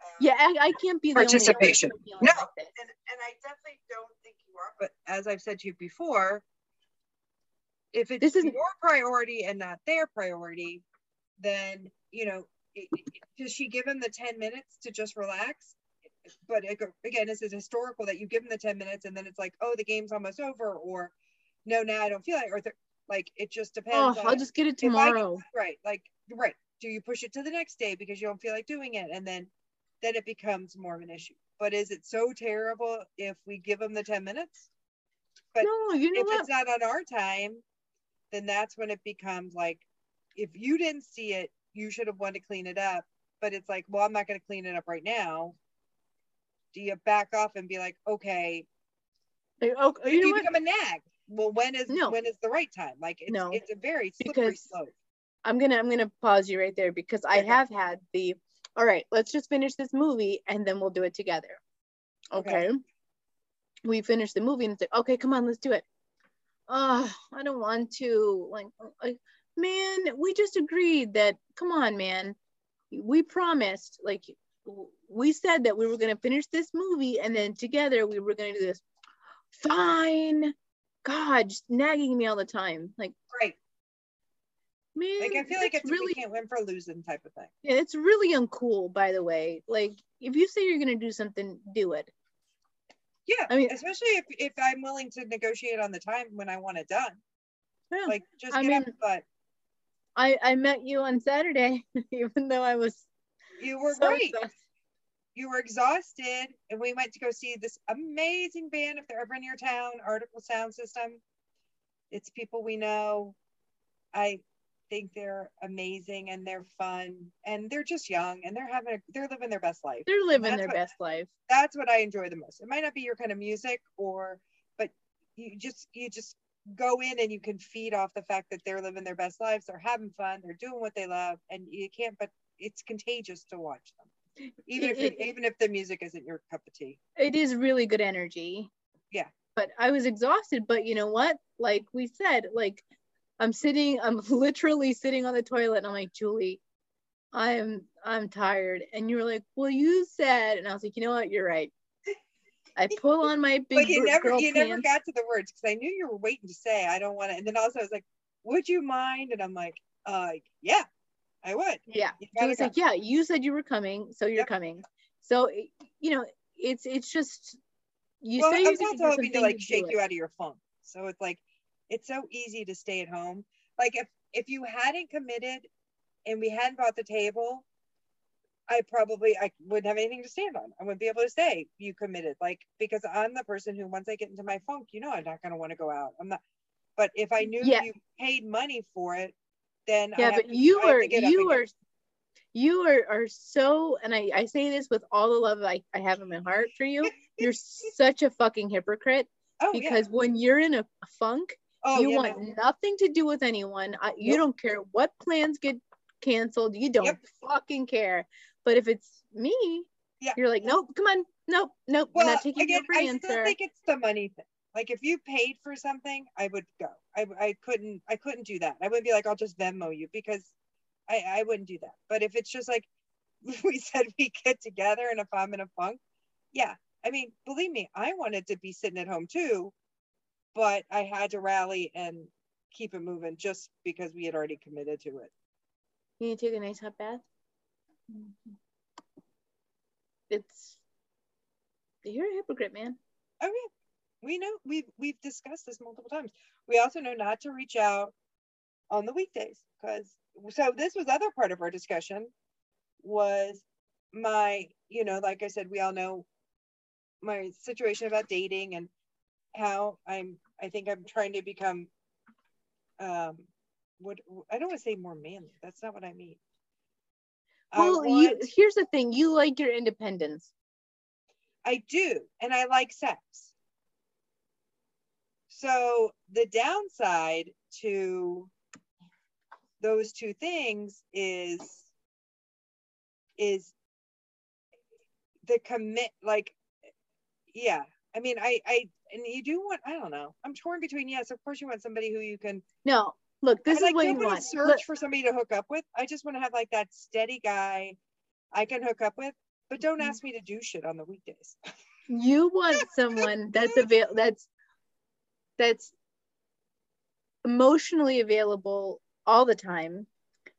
Speaker 1: Um,
Speaker 2: yeah i, I can't be the only
Speaker 1: Participation. No.
Speaker 2: like
Speaker 1: and, and I definitely don't think you are, but as I've said to you before, if it's
Speaker 2: This isn't-
Speaker 1: your priority and not their priority, then, you know, does she give him the 10 minutes to just relax? But ag- again, this is historical that you give him the 10 minutes and then it's like, oh, the game's almost over, or no, now I don't feel like, or like it just
Speaker 2: oh
Speaker 1: depends.
Speaker 2: i'll just get it tomorrow
Speaker 1: right, like, right. Do you push it to the next day because you don't feel like doing it? And then, then it becomes more of an issue. But is it so terrible if we give them the 10 minutes? but
Speaker 2: no you know
Speaker 1: If
Speaker 2: what
Speaker 1: it's not on our time, then that's when it becomes like, if you didn't see it, you should have wanted to clean it up. But it's like, well, I'm not going to clean it up right now. Do you back off and be like, okay,
Speaker 2: Like, oh,
Speaker 1: do
Speaker 2: you know
Speaker 1: you
Speaker 2: what
Speaker 1: become a nag? Well, when is
Speaker 2: No.
Speaker 1: when is the right time? Like it's
Speaker 2: No.
Speaker 1: it's a very slippery
Speaker 2: Because
Speaker 1: slope.
Speaker 2: I'm gonna I'm gonna pause you right there because I
Speaker 1: Okay.
Speaker 2: have had the all right, let's just finish this movie and then we'll do it together.
Speaker 1: Okay.
Speaker 2: Okay. We finish the movie and it's like, okay, come on, let's do it. Oh, I don't want to. Like, like man, we just agreed that come on, man. We promised, like we said that we were gonna finish this movie and then together we were gonna do this. Fine. God, just nagging me all the time. Like,
Speaker 1: Right.
Speaker 2: man,
Speaker 1: Like I feel like it's really can't win for losing type of thing.
Speaker 2: yeah, it's really uncool, by the way. Like, if you say you're gonna do something, do it.
Speaker 1: Yeah.
Speaker 2: I mean-
Speaker 1: especially if if I'm willing to negotiate on the time when I want it done.
Speaker 2: Yeah.
Speaker 1: Like just
Speaker 2: I
Speaker 1: get up
Speaker 2: mean-
Speaker 1: but
Speaker 2: I I met you on Saturday, even though I was
Speaker 1: you were
Speaker 2: so
Speaker 1: right.
Speaker 2: exhausted.
Speaker 1: You were exhausted and we went to go see this amazing band if they're ever in your town Artikal Sound System. It's people we know. I think they're amazing and they're fun and they're just young and they're having a, they're living their best life.
Speaker 2: They're living their
Speaker 1: what-
Speaker 2: best life.
Speaker 1: that's what i enjoy the most. It might not be your kind of music or but you just you just go in and you can feed off the fact that they're living their best lives. They're having fun. They're doing what they love and you can't but it's contagious to watch them even if
Speaker 2: It-
Speaker 1: it, even if the music isn't your cup of tea
Speaker 2: It is really good energy.
Speaker 1: Yeah.
Speaker 2: But I was exhausted. But you know what? Like we said, like I'm sitting, I'm literally sitting on the toilet, and I'm like, Julie, I'm I'm tired. And you were like, Well, you said, and I was like, you know what? You're right. I pull on my big
Speaker 1: but you never you
Speaker 2: pants.
Speaker 1: never got to the words because i knew you were waiting to say i don't want to and then also i was like would you mind and i'm like uh yeah i would
Speaker 2: yeah so
Speaker 1: gotta
Speaker 2: it's like yeah you said you were coming so you're
Speaker 1: Yep.
Speaker 2: coming so you know it's it's just you
Speaker 1: well
Speaker 2: say
Speaker 1: i
Speaker 2: you're
Speaker 1: was
Speaker 2: gonna
Speaker 1: also hoping to like shake
Speaker 2: it.
Speaker 1: you out of your funk so it's like it's so easy to stay at home like if if you hadn't committed and we hadn't bought the table I probably I wouldn't have anything to stand on. I wouldn't be able to say you committed, like because I'm the person who once I get into my funk, you know, I'm not going to want to go out. I'm not. But if I knew
Speaker 2: Yeah.
Speaker 1: you paid money for it, then I
Speaker 2: yeah but
Speaker 1: to-
Speaker 2: you are
Speaker 1: to get up
Speaker 2: you are you are are so and I, I say this with all the love I, I have in my heart for you you're such a fucking hypocrite
Speaker 1: oh, yeah.
Speaker 2: because when you're in a funk
Speaker 1: oh,
Speaker 2: you
Speaker 1: yeah,
Speaker 2: want
Speaker 1: no.
Speaker 2: nothing to do with anyone I, you don't care what plans get canceled you don't
Speaker 1: Yep.
Speaker 2: fucking care but if it's me
Speaker 1: Yeah.
Speaker 2: you're like nope come on nope nope I'm not taking
Speaker 1: again,
Speaker 2: no for
Speaker 1: I
Speaker 2: an
Speaker 1: still
Speaker 2: answer
Speaker 1: think it's the money thing. Like if you paid for something, I would go. I, I couldn't I couldn't do that. I wouldn't be like I'll just Venmo you because I I wouldn't do that. But if it's just like we said we get together and if I'm in a funk, yeah. I mean, believe me, I wanted to be sitting at home too, but I had to rally and keep it moving just because we had already committed to it.
Speaker 2: You need take a nice hot bath. It's you're a hypocrite, man.
Speaker 1: Oh yeah, we know we've we've discussed this multiple times. We also know not to reach out on the weekdays because so this was other part of our discussion was my you know like I said we all know my situation about dating and how I'm I think I'm trying to become um what I don't want to say more manly. That's not what I mean.
Speaker 2: Well, you here's the thing: you like your independence.
Speaker 1: I do, and I like sex. So the downside to those two things is is the commit like yeah i mean i i and you do want i don't know i'm torn between yes of course you want somebody who you can
Speaker 2: No, look, this
Speaker 1: I,
Speaker 2: is
Speaker 1: like
Speaker 2: what you
Speaker 1: want. to search
Speaker 2: Look,
Speaker 1: for somebody to hook up with. I just want to have like that steady guy i can hook up with but don't
Speaker 2: Mhm.
Speaker 1: ask me to do shit on the weekdays.
Speaker 2: You want someone that's available that's that's emotionally available all the time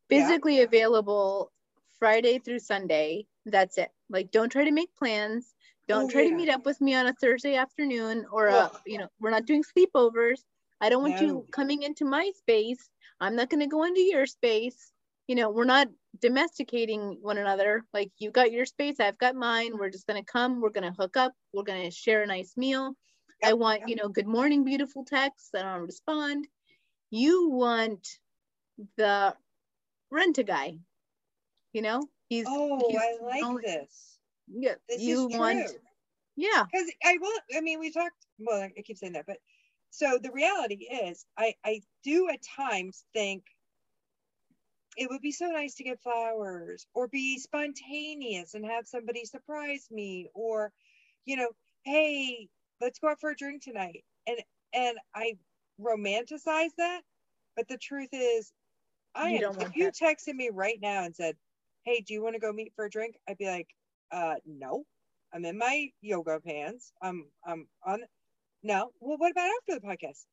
Speaker 1: Yeah.
Speaker 2: physically available friday through sunday that's it like don't try to make plans don't
Speaker 1: Oh,
Speaker 2: try
Speaker 1: yeah.
Speaker 2: to meet up with me on a thursday afternoon or a,
Speaker 1: Ugh.
Speaker 2: you know we're not doing sleepovers i don't want
Speaker 1: No.
Speaker 2: you coming into my space i'm not going to go into your space you know we're not domesticating one another like you got your space i've got mine we're just going to come we're going to hook up we're going to share a nice meal i want you know good morning beautiful texts that i don't respond you want the rent a guy you know he's
Speaker 1: oh
Speaker 2: he's
Speaker 1: i like
Speaker 2: only-
Speaker 1: this
Speaker 2: yeah
Speaker 1: this
Speaker 2: you
Speaker 1: is
Speaker 2: want
Speaker 1: true
Speaker 2: yeah
Speaker 1: because I will. I mean, we talked. Well, I keep saying that, but so the reality is, I I do at times think it would be so nice to get flowers or be spontaneous and have somebody surprise me or, you know, hey, let's go out for a drink tonight, and and I romanticize that, but the truth is, I
Speaker 2: You
Speaker 1: am, if you texted me right now and said, hey, do you want to go meet for a drink? I'd be like, uh, no. I'm in my yoga pants. I'm I'm on no. Well, what about after the podcast?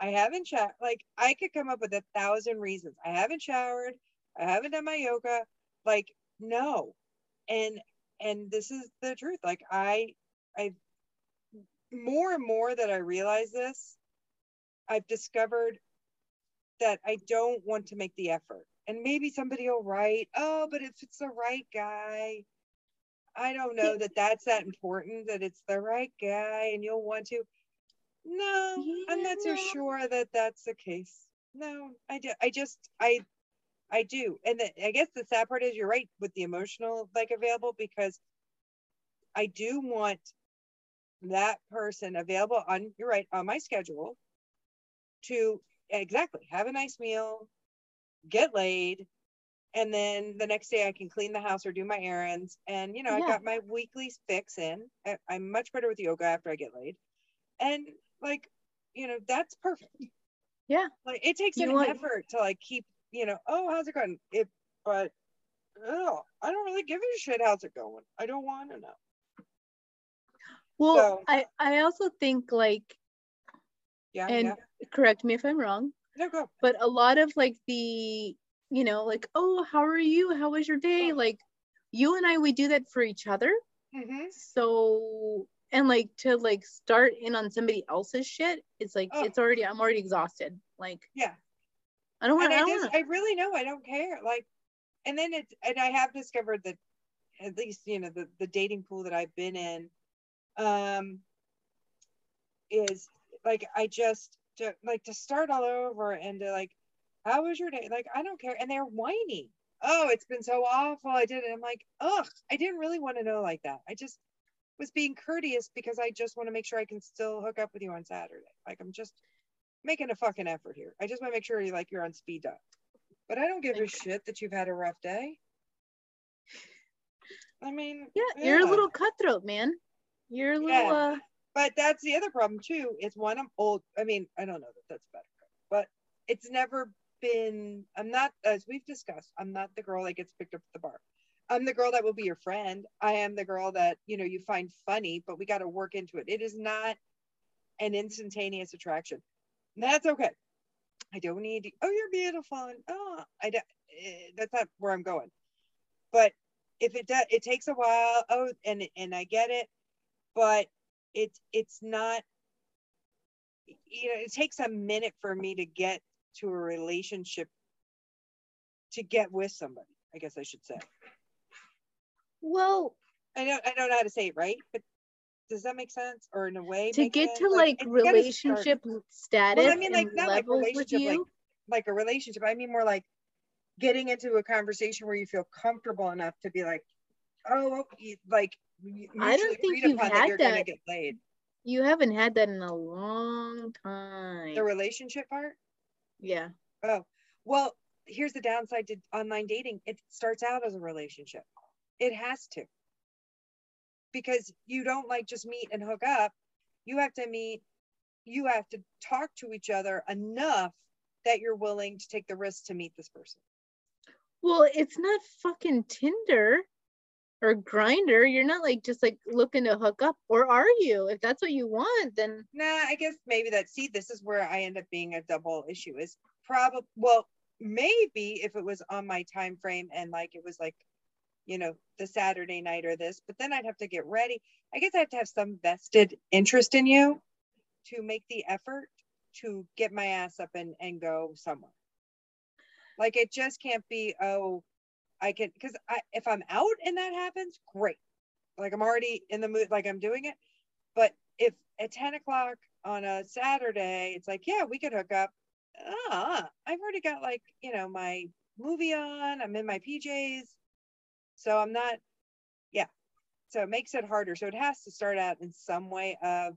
Speaker 1: I haven't showered. Like I could come up with a thousand reasons. I haven't showered. I haven't done my yoga. Like no. And and this is the truth. Like I I more and more that I realize this, I've discovered that I don't want to make the effort. And maybe somebody will write, oh, but if it's the right guy, I don't know that that's that important that it's the right guy and you'll want to. No, I'm not so sure that that's the case. No, I do. I just, I, I do. And the, I guess the sad part is you're right with the emotional like available because I do want that person available on, you're right, on my schedule to exactly have a nice meal, get laid, and then the next day I can clean the house or do my errands. And you know, I got my weekly fix in. I, I'm much better with yoga after I get laid, and like, you know, that's perfect.
Speaker 2: Yeah.
Speaker 1: Like it takes
Speaker 2: You
Speaker 1: an
Speaker 2: want-
Speaker 1: effort to like keep, you know, oh, how's it going? It, but oh, I don't really give a shit how's it going. I don't want to know.
Speaker 2: Well
Speaker 1: So-
Speaker 2: i i also think like
Speaker 1: Yeah,
Speaker 2: and
Speaker 1: yeah.
Speaker 2: correct me if i'm wrong
Speaker 1: No, go.
Speaker 2: but a lot of like the you know like oh how are you how was your day like you and i we do that for each other
Speaker 1: hmm
Speaker 2: so and like to like start in on somebody else's shit it's like
Speaker 1: Oh.
Speaker 2: it's already i'm already exhausted like
Speaker 1: Yeah.
Speaker 2: i don't want i
Speaker 1: I just,
Speaker 2: want
Speaker 1: I really know I don't care. Like, and then it's, and I have discovered that at least, you know, the, the dating pool that I've been in, um, is like, I just, to, like to start all over and to like, how was your day? Like, I don't care. And they're whiny. Oh, it's been so awful. I did it. I'm like, ugh, I didn't really want to know like that. I just was being courteous because I just want to make sure I can still hook up with you on Saturday. Like, I'm just making a fucking effort here. I just want to make sure you like you're on speed dial. But I don't give a shit that you've had a rough day. I mean,
Speaker 2: yeah you're a little cutthroat man you're a little
Speaker 1: Yeah.
Speaker 2: uh
Speaker 1: But that's the other problem too. Is one I'm old. I mean, I don't know that that's better, but it's never been. I'm not, as we've discussed. I'm not the girl that gets picked up at the bar. I'm the girl that will be your friend. I am the girl that you know you find funny, but we got to work into it. It is not an instantaneous attraction. That's okay. I don't need. To, Oh, you're beautiful. And, oh, I don't. eh, That's not where I'm going. But if it does, it takes a while. Oh, and and I get it, but it's it's not. You know, it takes a minute for me to get to a relationship. To get with somebody, I guess I should say.
Speaker 2: well
Speaker 1: I don't I don't know how to say it right, but does that make sense? Or in a way,
Speaker 2: to get
Speaker 1: sense?
Speaker 2: to like
Speaker 1: start-
Speaker 2: relationship status
Speaker 1: Well, I mean, like not like relationship, like like a relationship. I mean more like getting into a conversation where you feel comfortable enough to be like, oh, like
Speaker 2: I don't think you've had
Speaker 1: you're
Speaker 2: that.
Speaker 1: get laid.
Speaker 2: you haven't had that in a long time.
Speaker 1: The relationship part.
Speaker 2: yeah.
Speaker 1: Oh, well, here's the downside to online dating. It starts out as a relationship. It has to. Because you don't like just meet and hook up. You have to meet you have to talk to each other enough that you're willing to take the risk to meet this person.
Speaker 2: Well it's not fucking tinder or Grindr you're not like just like looking to hook up or are you? If that's what you want then
Speaker 1: nah i guess maybe that see this is where i end up being a double issue is probably well maybe if it was on my time frame and like it was like you know the saturday night or this but then i'd have to get ready. I guess i have to have some vested interest in you to make the effort to get my ass up and and go somewhere. Like it just can't be oh i can because i if i'm out and that happens great like i'm already in the mood like i'm doing it but if at 10 o'clock on a saturday it's like yeah we could hook up ah, I've already got like, you know, my movie on, I'm in my PJs. So I'm not, yeah. So it makes it harder. So it has to start out in some way of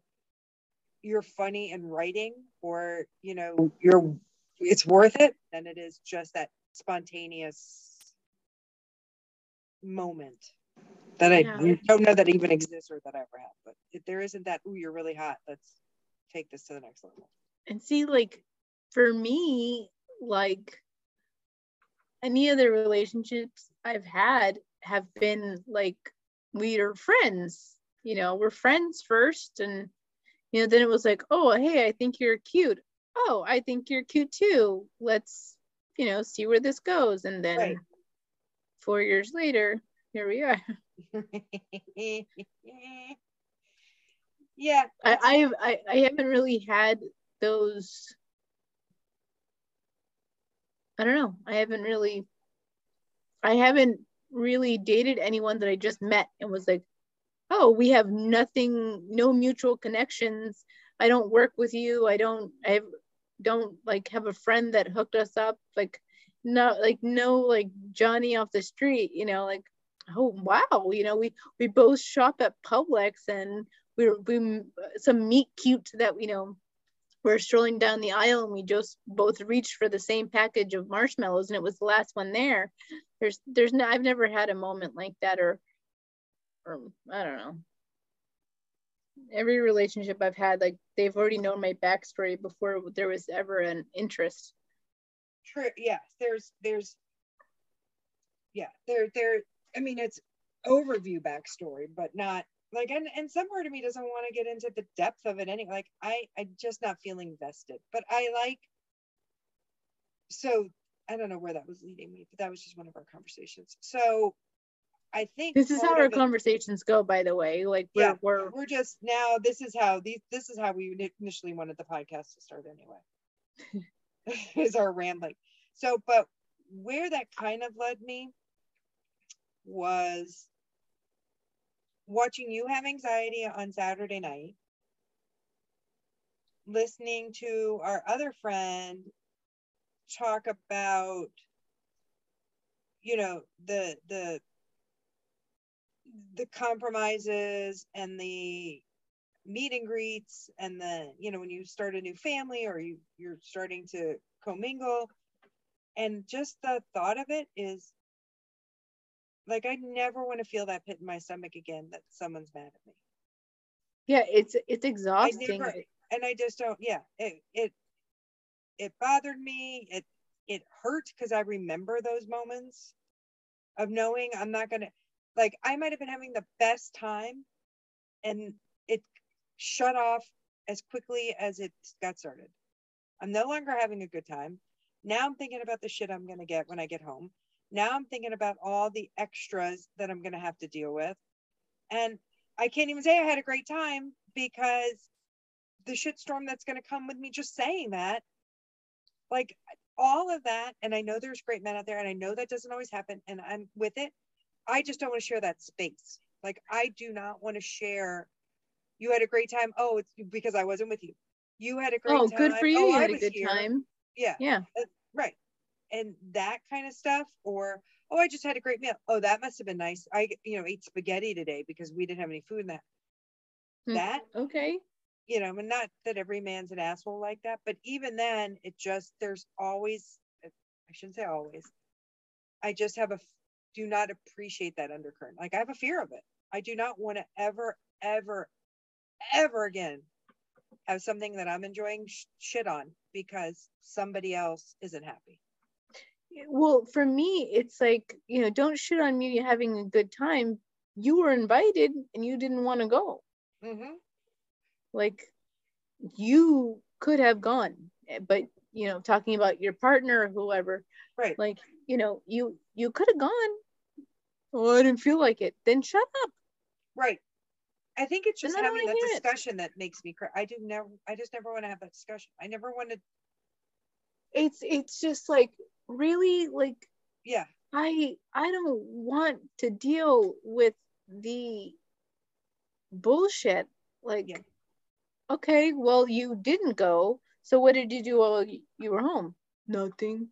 Speaker 1: you're funny in writing or, you know, you're, it's worth it than it is just that spontaneous moment that I yeah. don't know that even exists or that I ever have. But if there isn't that, ooh, you're really hot, let's take this to the next level.
Speaker 2: And see, like for me, like any of the relationships I've had have been like we are friends. You know, we're friends first, and you know, then it was like, oh, hey, I think you're cute. Oh, I think you're cute too. Let's, you know, see where this goes. And then right. Four years later, here we are.
Speaker 1: yeah.
Speaker 2: I, I've I, I haven't really had those I don't know. I haven't really, I haven't really dated anyone that I just met and was like, oh, we have nothing, no mutual connections. I don't work with you. I don't, I don't like have a friend that hooked us up. Like, no, like no, like Johnny off the street. You know, like, oh wow, you know, we we both shop at Publix and we we some meet cute that you know we're strolling down the aisle and we just both reached for the same package of marshmallows and it was the last one there there's there's no i've never had a moment like that or or i don't know every relationship i've had like they've already known my backstory before there was ever an interest
Speaker 1: true yes there's there's yeah there there i mean it's overview backstory but not like and and some part of me doesn't want to get into the depth of it any like i i'm just not feeling vested but i like so i don't know where that was leading me but that was just one of our conversations. So i think
Speaker 2: this is how our conversations go by the way like we're, yeah, we're
Speaker 1: we're just now this is how these this is how we initially wanted the podcast to start anyway is our rambling so but where that kind of led me was watching you have anxiety on Saturday night, listening to our other friend talk about you know the the the compromises and the meet and greets and then you know when you start a new family or you you're starting to commingle and just the thought of it is like I never want to feel that pit in my stomach again that someone's mad at me.
Speaker 2: Yeah, it's it's exhausting.
Speaker 1: I never, and I just don't. Yeah, it it it bothered me. It it hurt because I remember those moments of knowing I'm not gonna like I might have been having the best time, and it shut off as quickly as it got started. I'm no longer having a good time. Now I'm thinking about the shit I'm gonna get when I get home. Now I'm thinking about all the extras that I'm going to have to deal with. And I can't even say I had a great time because the shitstorm that's going to come with me just saying that. Like all of that. And I know there's great men out there and I know that doesn't always happen. And I'm with it. I just don't want to share that space. Like I do not want to share. You had a great time. Oh, it's because I wasn't with you. You had a great time. oh, time.
Speaker 2: good for you. Oh, you had a good here. time.
Speaker 1: Yeah.
Speaker 2: Yeah.
Speaker 1: Uh, right and that kind of stuff or oh i just had a great meal oh that must have been nice i you know ate spaghetti today because we didn't have any food in that
Speaker 2: hmm. that okay
Speaker 1: you know and not that every man's an asshole like that but even then it just there's always I shouldn't say always. I just have a do not appreciate that undercurrent. Like I have a fear of it. I do not want to ever, ever, ever again have something that I'm enjoying sh- shit on because somebody else isn't happy.
Speaker 2: Well, for me, it's like, you know, don't shit on me having a good time. You were invited and you didn't want to go.
Speaker 1: Mm-hmm.
Speaker 2: Like, you could have gone, eh, but, you know, talking about your partner or whoever,
Speaker 1: Right.
Speaker 2: like, you know, you you could have gone. Oh, I didn't feel like it. Then shut up.
Speaker 1: Right. I think it's just having that
Speaker 2: hear it.
Speaker 1: discussion that makes me cry. I do never, I just never want to have that discussion. I never want to,
Speaker 2: It's it's just like really like
Speaker 1: yeah,
Speaker 2: I I don't want to deal with the bullshit. Like,
Speaker 1: Yeah.
Speaker 2: okay, well, you didn't go. So what did you do while you were home? Nothing.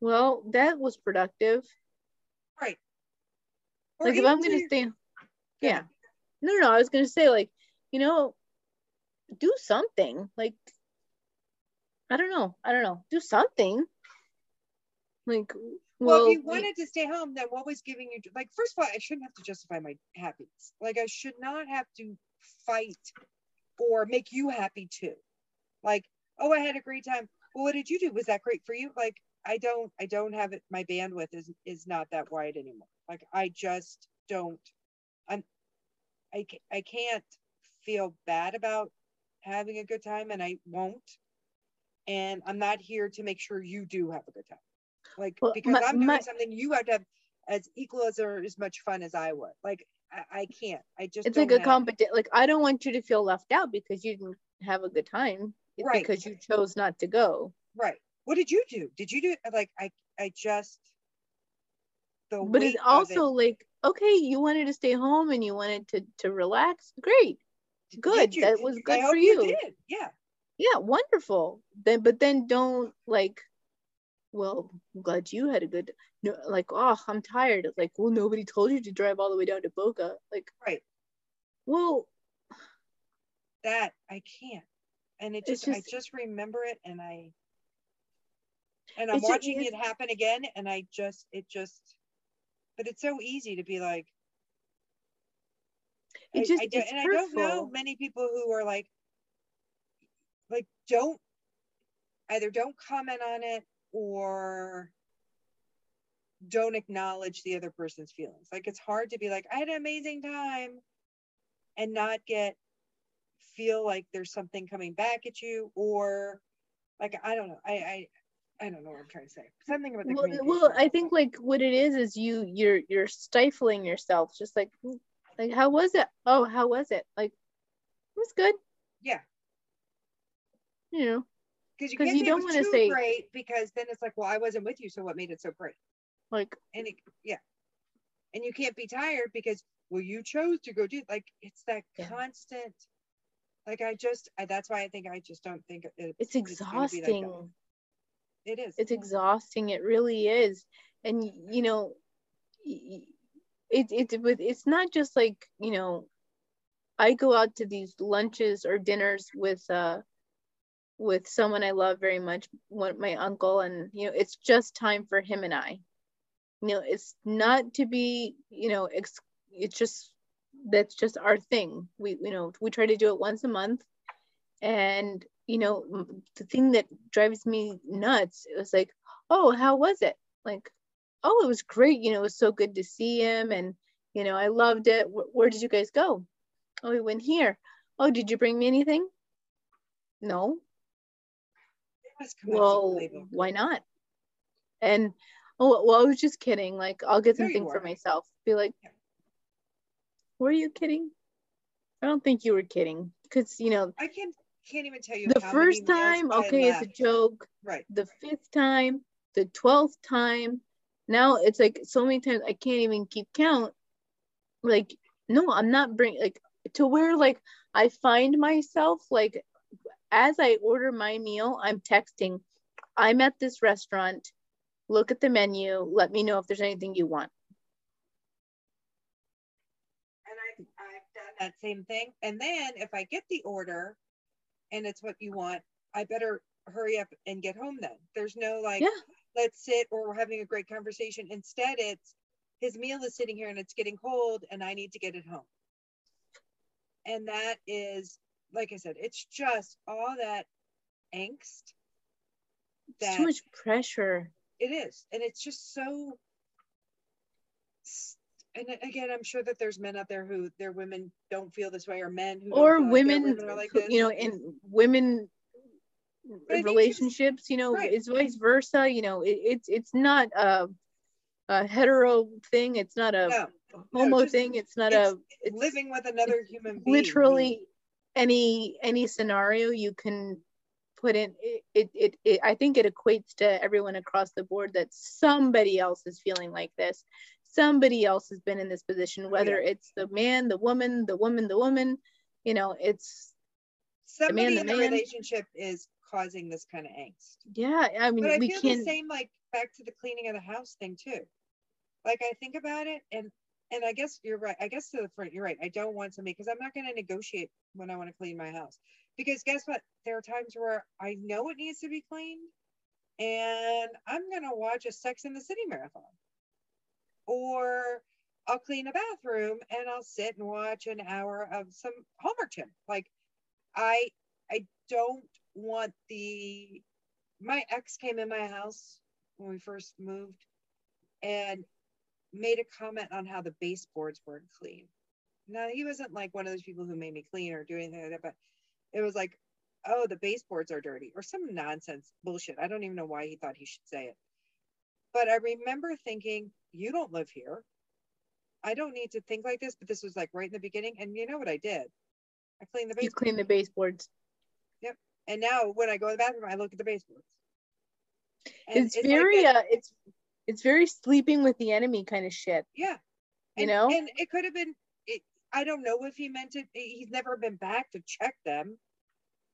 Speaker 2: Well, that was productive.
Speaker 1: Or
Speaker 2: Like if I'm gonna stay, yeah. No, no, no. I was gonna say like, you know, do something. Like, I don't know. I don't know. Do something. Like,
Speaker 1: Well,
Speaker 2: well,
Speaker 1: if you wanted to stay home, then what was giving you like? First of all, I shouldn't have to justify my happiness. Like I should not have to fight or make you happy too. Like, oh, I had a great time. Well, what did you do? Was that great for you? Like, I don't, I don't have it. My bandwidth is is not that wide anymore. Like, I just don't. I'm, I I can't feel bad about having a good time, and I won't. And I'm not here to make sure you do have a good time. Like,
Speaker 2: Well,
Speaker 1: because
Speaker 2: my-
Speaker 1: I'm doing
Speaker 2: my-
Speaker 1: something you have to have as equal as or as much fun as I would. Like, I, I can't. I just
Speaker 2: it's like a competition. Like I don't want you to feel left out because you didn't have a good time. It's
Speaker 1: Right.
Speaker 2: because you chose not to go.
Speaker 1: Right. What did you do? Did you do like I I just the
Speaker 2: But it's also
Speaker 1: it.
Speaker 2: like, okay, you wanted to stay home and you wanted to to relax. Great. Good.
Speaker 1: you?
Speaker 2: That was
Speaker 1: I
Speaker 2: good
Speaker 1: hope
Speaker 2: for you.
Speaker 1: did. Yeah.
Speaker 2: Yeah, wonderful. Then but then don't like well, I'm glad you had a good no like, oh, I'm tired. It's like, well, nobody told you to drive all the way down to Boca. Like,
Speaker 1: Right.
Speaker 2: well,
Speaker 1: That I can't. And it
Speaker 2: It's
Speaker 1: just, I
Speaker 2: just-
Speaker 1: just remember it and I and I'm watching
Speaker 2: it's-
Speaker 1: it happen again and I just it just but it's so easy to be like
Speaker 2: it just
Speaker 1: I, do-
Speaker 2: it's
Speaker 1: and I don't know many people who are like like don't either don't comment on it or don't acknowledge the other person's feelings. Like it's hard to be like, I had an amazing time and not get feel like there's something coming back at you or like I don't know. I I don't know what I'm trying to say. Something about the
Speaker 2: well, well i think like what it is is you you're you're stifling yourself just like "Hmm, like how was it oh how was it like it was good
Speaker 1: yeah,
Speaker 2: you know
Speaker 1: because you
Speaker 2: you don't wanna say-
Speaker 1: great because then it's like, well, I wasn't with you, so what made it so great?
Speaker 2: like
Speaker 1: and it, yeah and you can't be tired because well you chose to go do like it's that
Speaker 2: Yeah.
Speaker 1: constant like i just I, that's why i think i just don't think it,
Speaker 2: it's
Speaker 1: gonna be like that.
Speaker 2: exhausting
Speaker 1: it is.
Speaker 2: It's exhausting. It really is. And you know it, it with it's not just like you know i go out to these lunches or dinners with uh with someone i love very much one my uncle and you know it's just time for him and i. You know it's not to be you know ex- it's just that's just our thing. We you know we try to do it once a month. And you know the thing that drives me nuts it was like oh how was it? Like oh it was great you know it was so good to see him and you know i loved it. Wh- where did you guys go? Oh we went here. Oh did you bring me anything? No.
Speaker 1: It was
Speaker 2: well why not? And oh well i was just kidding. Like i'll get something for myself. Be like
Speaker 1: Yeah.
Speaker 2: were you kidding? I don't think you were kidding. Because you know
Speaker 1: i can't can't even tell you
Speaker 2: the first time okay it's a joke.
Speaker 1: Right.
Speaker 2: The fifth time the 12th time now it's like so many times i can't even keep count. Like no i'm not bring like to where like i find myself like as i order my meal i'm texting. I'm at this restaurant. Look at the menu. Let me know if there's anything you want.
Speaker 1: And i've, i've done that same thing. And then if i get the order and it's what you want i better hurry up and get home then. There's no like,
Speaker 2: Yeah.
Speaker 1: let's sit or we're having a great conversation. Instead, it's his meal is sitting here and it's getting cold and I need to get it home. And that is, like I said, it's just all that angst
Speaker 2: It's
Speaker 1: that
Speaker 2: too much pressure.
Speaker 1: it is. And it's just so. And again, I'm sure that there's men out there who their women don't feel this way, or men who don't
Speaker 2: Or
Speaker 1: feel like
Speaker 2: women,
Speaker 1: are like this.
Speaker 2: you know, in women relationships, you know,
Speaker 1: right.
Speaker 2: it's vice versa. You know, it, it's it's not a, a hetero thing. It's not a
Speaker 1: no,
Speaker 2: homo
Speaker 1: just-
Speaker 2: thing. It's not
Speaker 1: it's
Speaker 2: a it's
Speaker 1: living with another human being.
Speaker 2: literally any any scenario you can put in it, it, it, it i think it equates to everyone across the board that somebody else is feeling like this somebody else has been in this position oh, whether it's the man the woman the woman the woman you know it's
Speaker 1: somebody
Speaker 2: the
Speaker 1: in the
Speaker 2: man.
Speaker 1: relationship is causing this kind of angst.
Speaker 2: yeah i mean
Speaker 1: But I
Speaker 2: we
Speaker 1: feel
Speaker 2: can
Speaker 1: the same like back to the cleaning of the house thing too. Like I think about it and and I guess you're right. I guess to the front, you're right. I don't want somebody because I'm not going to negotiate when I want to clean my house. Because guess what? There are times where I know it needs to be cleaned and I'm going to watch a Sex in the City marathon. Or I'll clean a bathroom and I'll sit and watch an hour of some Hallmark Channel. Like I I don't want the my ex came in my house when we first moved and made a comment on how the baseboards weren't clean. Now he wasn't like one of those people who made me clean or do anything like that, but it was like, oh, the baseboards are dirty or some nonsense bullshit. I don't even know why he thought he should say it. But I remember thinking, you don't live here. I don't need to think like this, but this was like right in the beginning. And you know what I did? I cleaned the
Speaker 2: you
Speaker 1: baseboards.
Speaker 2: clean the baseboards Yep.
Speaker 1: And now when I go to the bathroom, I look at the baseboards. And
Speaker 2: it's
Speaker 1: like
Speaker 2: very
Speaker 1: that-
Speaker 2: uh it's it's very sleeping with the enemy kind of shit
Speaker 1: yeah.
Speaker 2: you know?
Speaker 1: And it could have been, it, I don't know if he meant it. He's never been back to check them.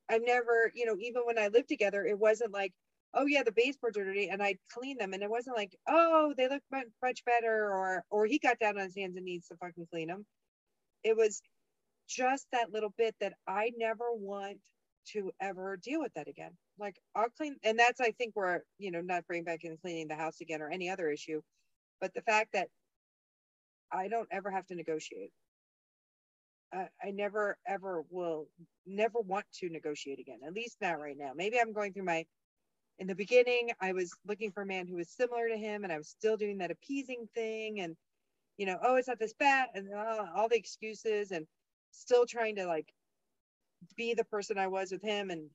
Speaker 1: I've never, you know, even when I lived together, it wasn't like, oh yeah, the baseboards are dirty, and I'd clean them, and it wasn't like, oh, they look much, better, or or he got down on his hands and knees to fucking clean them. It was just that little bit that I never want to ever deal with that again. Like I'll clean, and that's I think where you know not bring back in cleaning the house again or any other issue, but the fact that I don't ever have to negotiate. I, I never ever will never want to negotiate again. At least not right now. Maybe I'm going through my. In the beginning, I was looking for a man who was similar to him, and I was still doing that appeasing thing, and you know, oh, it's not this bad, and uh, all the excuses, and still trying to like be the person I was with him, and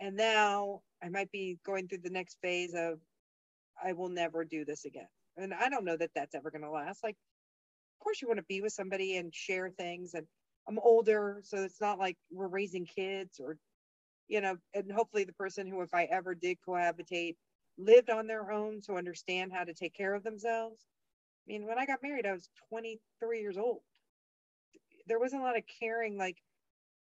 Speaker 1: and now I might be going through the next phase of I will never do this again, and I don't know that that's ever going to last. Like, of course, you want to be with somebody and share things, and I'm older, so it's not like we're raising kids or you know, and hopefully the person who, if I ever did cohabitate, lived on their own to understand how to take care of themselves. I mean, when I got married, I was 23 years old. There wasn't a lot of caring, like,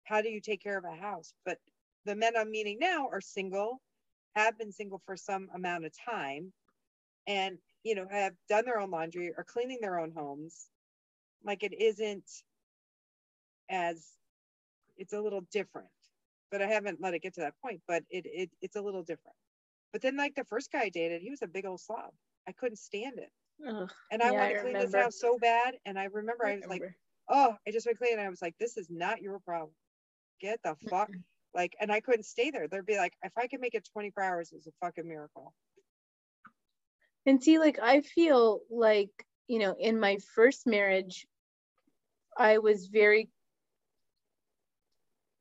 Speaker 1: how do you take care of a house? But the men I'm meeting now are single, have been single for some amount of time, and, you know, have done their own laundry or cleaning their own homes. Like, it isn't as, it's a little different but I haven't let it get to that point. But it, it it's a little different. But then like the first guy I dated, he was a big old slob. I couldn't stand it,
Speaker 2: Ugh,
Speaker 1: and I
Speaker 2: Yeah,
Speaker 1: wanted to clean this house so bad. And I remember I was like,
Speaker 2: remember.
Speaker 1: oh, I just went clean, and I was like, this is not your problem. Get the fuck like, and I couldn't stay there. There'd be like, if I could make it 24 hours, it's a fucking miracle.
Speaker 2: And see, like, I feel like, you know, in my first marriage, I was very,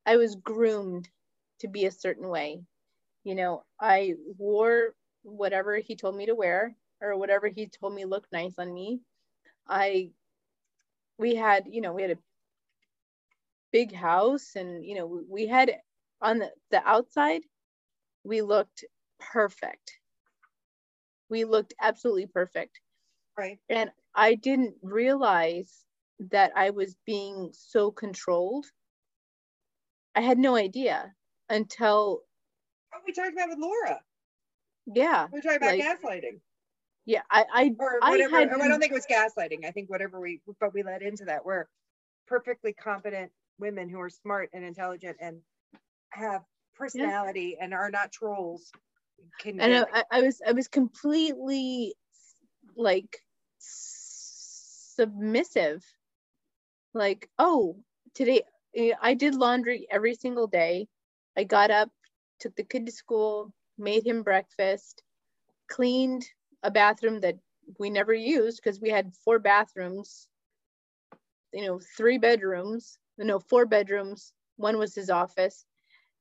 Speaker 2: I was groomed to be a certain way. You know, I wore whatever he told me to wear or whatever he told me looked nice on me. I, we had, you know, we had a big house and, you know, we had on the, the outside, we looked perfect. We looked absolutely perfect.
Speaker 1: Right.
Speaker 2: And I didn't realize that I was being so controlled. I had no idea until,
Speaker 1: Oh, we talked about with Laura.
Speaker 2: yeah,
Speaker 1: We talked about
Speaker 2: Like,
Speaker 1: gaslighting
Speaker 2: yeah. I, I,
Speaker 1: or
Speaker 2: I had-
Speaker 1: I don't think it was gaslighting. I think whatever we, but we led into that. We're perfectly competent women who are smart and intelligent and have personality and are not trolls can
Speaker 2: and I, I was I was completely like submissive. Like, oh, today I did laundry every single day. I got up, took the kid to school, made him breakfast, cleaned a bathroom that we never used because we had four bathrooms, you know, three bedrooms, no, four bedrooms. One was his office.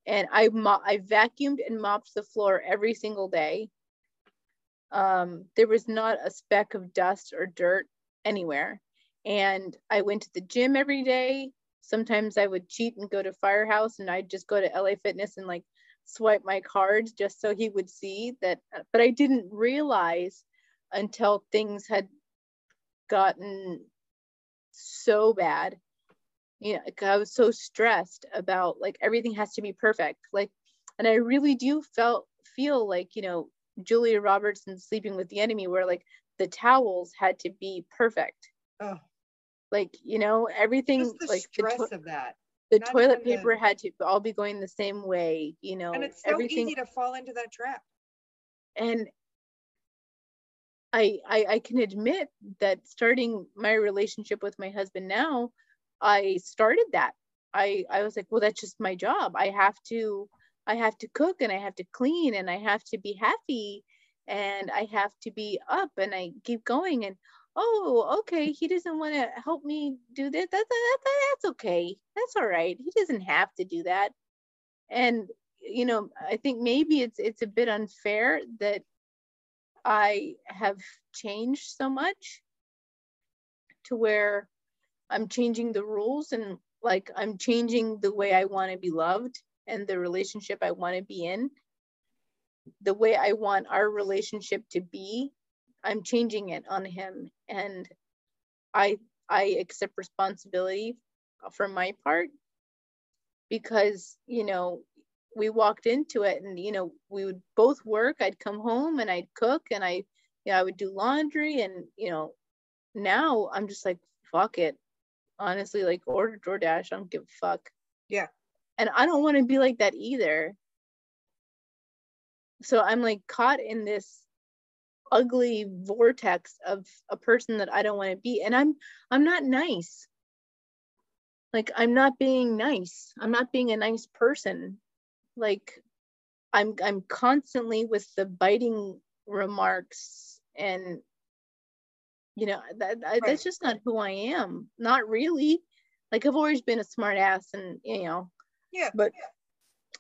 Speaker 2: And I mo- I vacuumed and mopped the floor every single day. Um, there was not a speck of dust or dirt anywhere. And I went to the gym every day. Sometimes I would cheat and go to Firehouse and I'd just go to LA Fitness and like swipe my cards just so he would see that. Uh, but I didn't realize until things had gotten so bad. You know, I was so stressed about like everything has to be perfect. Like, and I really do felt feel like, you know, Julia Roberts and Sleeping with the Enemy, where like the towels had to be perfect.
Speaker 1: oh,
Speaker 2: Like, you know, everything
Speaker 1: just the
Speaker 2: like the, to-
Speaker 1: of that.
Speaker 2: the
Speaker 1: not
Speaker 2: toilet
Speaker 1: even the-
Speaker 2: paper had to all be going the same way, you know,
Speaker 1: And it's so
Speaker 2: everything
Speaker 1: easy to fall into that trap.
Speaker 2: and I, I I can admit that starting my relationship with my husband now, I started that. I I was like, well, that's just my job. I have to I have to cook and I have to clean and I have to be happy and I have to be up and I keep going and oh okay he doesn't want to help me do this that, that, that that's okay that's all right he doesn't have to do that. And you know i think maybe it's it's a bit unfair that i have changed so much to where i'm changing the rules and like i'm changing the way i want to be loved and the relationship i want to be in. The way i want our relationship to be i'm changing it on him. And i i accept responsibility for my part because you know we walked into it and you know we would both work. I'd come home and i'd cook and i you know, i would do laundry. And you know now i'm just like fuck it. Honestly like order doordash. I don't give a fuck.
Speaker 1: Yeah.
Speaker 2: and i don't want to be like that either. So i'm like caught in this ugly vortex of a person that i don't want to be and i'm i'm not nice. Like i'm not being nice. I'm not being a nice person. Like i'm i'm constantly with the biting remarks and you know that I,
Speaker 1: Right.
Speaker 2: that's just not who i am. Not really. Like i've always been a smart ass and you know
Speaker 1: Yeah.
Speaker 2: but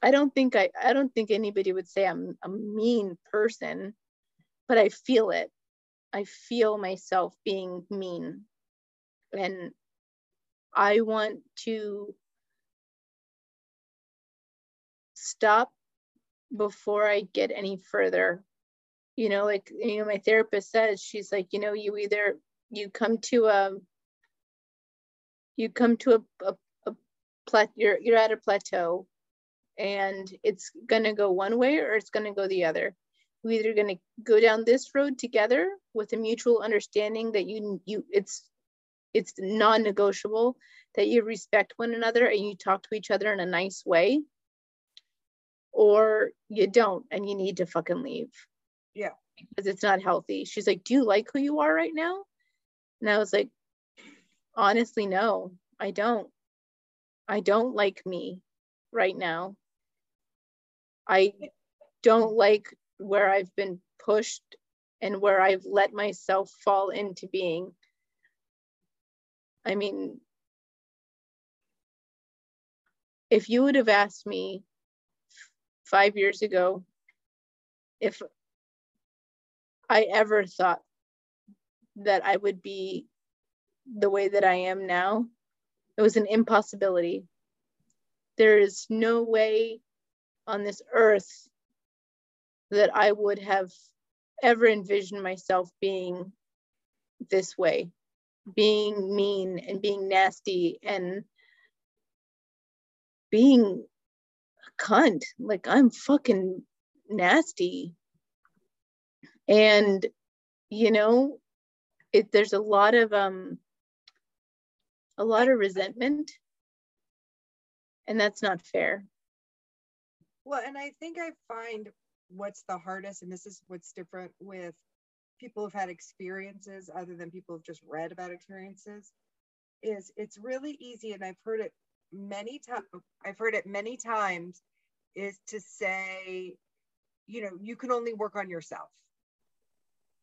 Speaker 2: i don't think i i don't think anybody would say i'm a mean person but i feel it. I feel myself being mean. And i want to stop before i get any further. You know like you know my therapist says she's like you know you either you come to a you come to a, a, a plat you're you're at a plateau and it's gonna go one way or it's gonna go the other we're either gonna go down this road together with a mutual understanding that you you it's it's non-negotiable that you respect one another and you talk to each other in a nice way or you don't and you need to fucking leave.
Speaker 1: Yeah.
Speaker 2: because it's not healthy. She's like do you like who you are right now? And i was like honestly no i don't. I don't like me right now. I don't like where i've been pushed and where i've let myself fall into being i mean if you would have asked me five years ago if I ever thought that I would be the way that I am now, it was an impossibility. There is no way on this earth that I would have ever envisioned myself being this way, being mean and being nasty and being a cunt. Like I'm fucking nasty. And you know, it there's a lot of um a lot of resentment and that's not fair.
Speaker 1: Well, and I think I find what's the hardest, and this is what's different with people who've had experiences other than people who've just read about experiences, is it's really easy, and I've heard it many times. I've heard it many times, is to say, you know, you can only work on yourself.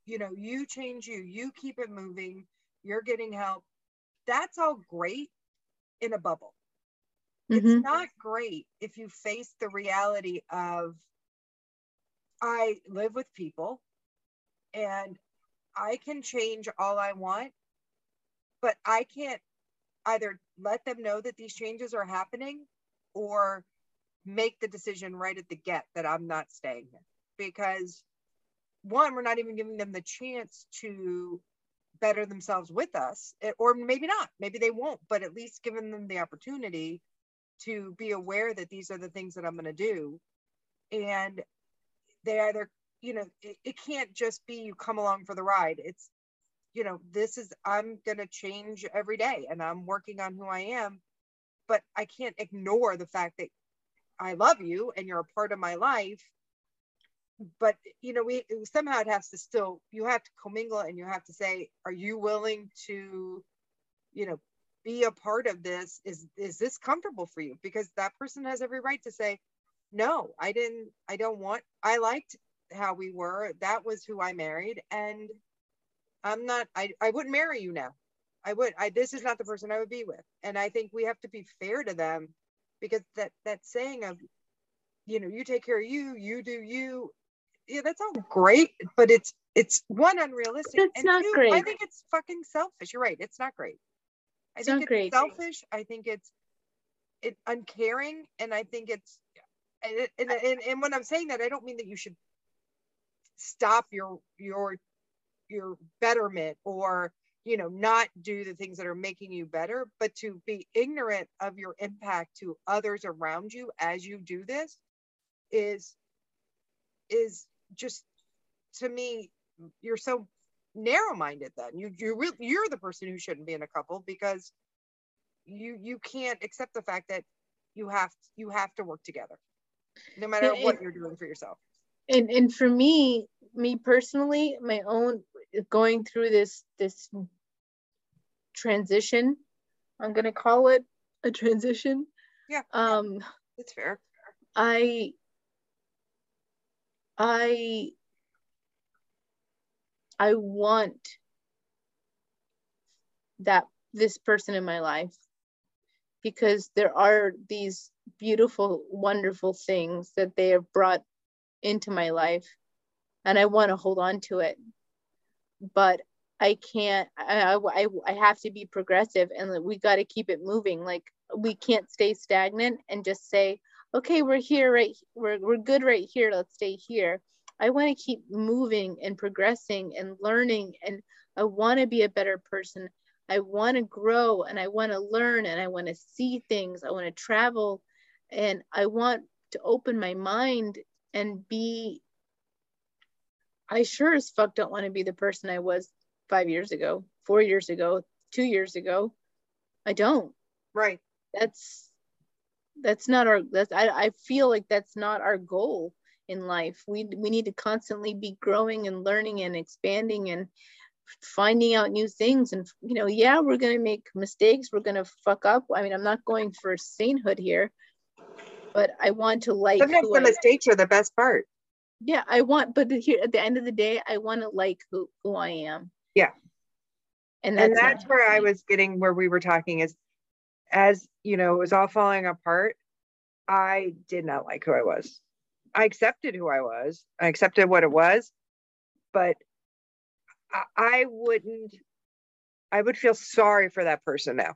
Speaker 1: You know, you change you, you keep it moving, you're getting help. That's all great in a bubble. Mm-hmm. It's not great if you face the reality of I live with people and I can change all I want, but I can't either let them know that these changes are happening or make the decision right at the get that I'm not staying here. Because one, we're not even giving them the chance to better themselves with us, eh, or maybe not, maybe they won't, but at least giving them the opportunity to be aware that these are the things that I'm going to do. And they either, you know, it, it can't just be you come along for the ride. It's, you know, this is, I'm going to change every day and I'm working on who I am. But I can't ignore the fact that I love you and you're a part of my life. But, you know, we somehow it has to still, you have to commingle and you have to say, are you willing to, you know, be a part of this is is this comfortable for you because that person has every right to say no i didn't i don't want i liked how we were. That was who i married and i'm not i, I wouldn't marry you now. I would i this is not the person i would be with. And i think we have to be fair to them because that that saying of you know you take care of you you do you. Yeah that's all great but it's it's one unrealistic.
Speaker 2: It's not two, great.
Speaker 1: i think it's fucking selfish. You're right it's not great. I think it's great. selfish. I think it's it uncaring, and I think it's and, and, and, and when I'm saying that, I don't mean that you should stop your your your betterment or you know not do the things that are making you better but to be ignorant of your impact to others around you as you do this is is just to me you're so narrow-minded then. You you really you're the person who shouldn't be in a couple because you you can't accept the fact that you have you have to work together no matter and, what you're doing for yourself.
Speaker 2: And and for me me personally my own going through this this transition i'm going to call it a transition.
Speaker 1: Yeah. Um it's fair.
Speaker 2: I i I want that this person in my life because there are these beautiful, wonderful things that they have brought into my life and I want to hold on to it. But I can't, I, I, I have to be progressive and we got to keep it moving. Like we can't stay stagnant and just say, okay, we're here, right? We're, we're good right here. Let's stay here. I want to keep moving and progressing and learning. And I want to be a better person. I want to grow and I want to learn and I want to see things. I want to travel and I want to open my mind and be. I sure as fuck don't want to be the person I was five years ago, four years ago, two years ago. I don't.
Speaker 1: Right.
Speaker 2: That's that's not our that's I, I feel like that's not our goal in life. We we need to constantly be growing and learning and expanding and finding out new things and you know yeah we're going to make mistakes we're going to fuck up. I mean i'm not going for sainthood here but i want to like
Speaker 1: sometimes the I, mistakes are the best part.
Speaker 2: Yeah i want but here at the end of the day i want to like who, who i am.
Speaker 1: Yeah. And that's, and that's where i was getting where we were talking is as you know it was all falling apart i did not like who i was. I accepted who I was. I accepted what it was, but I wouldn't. I would feel sorry for that person now.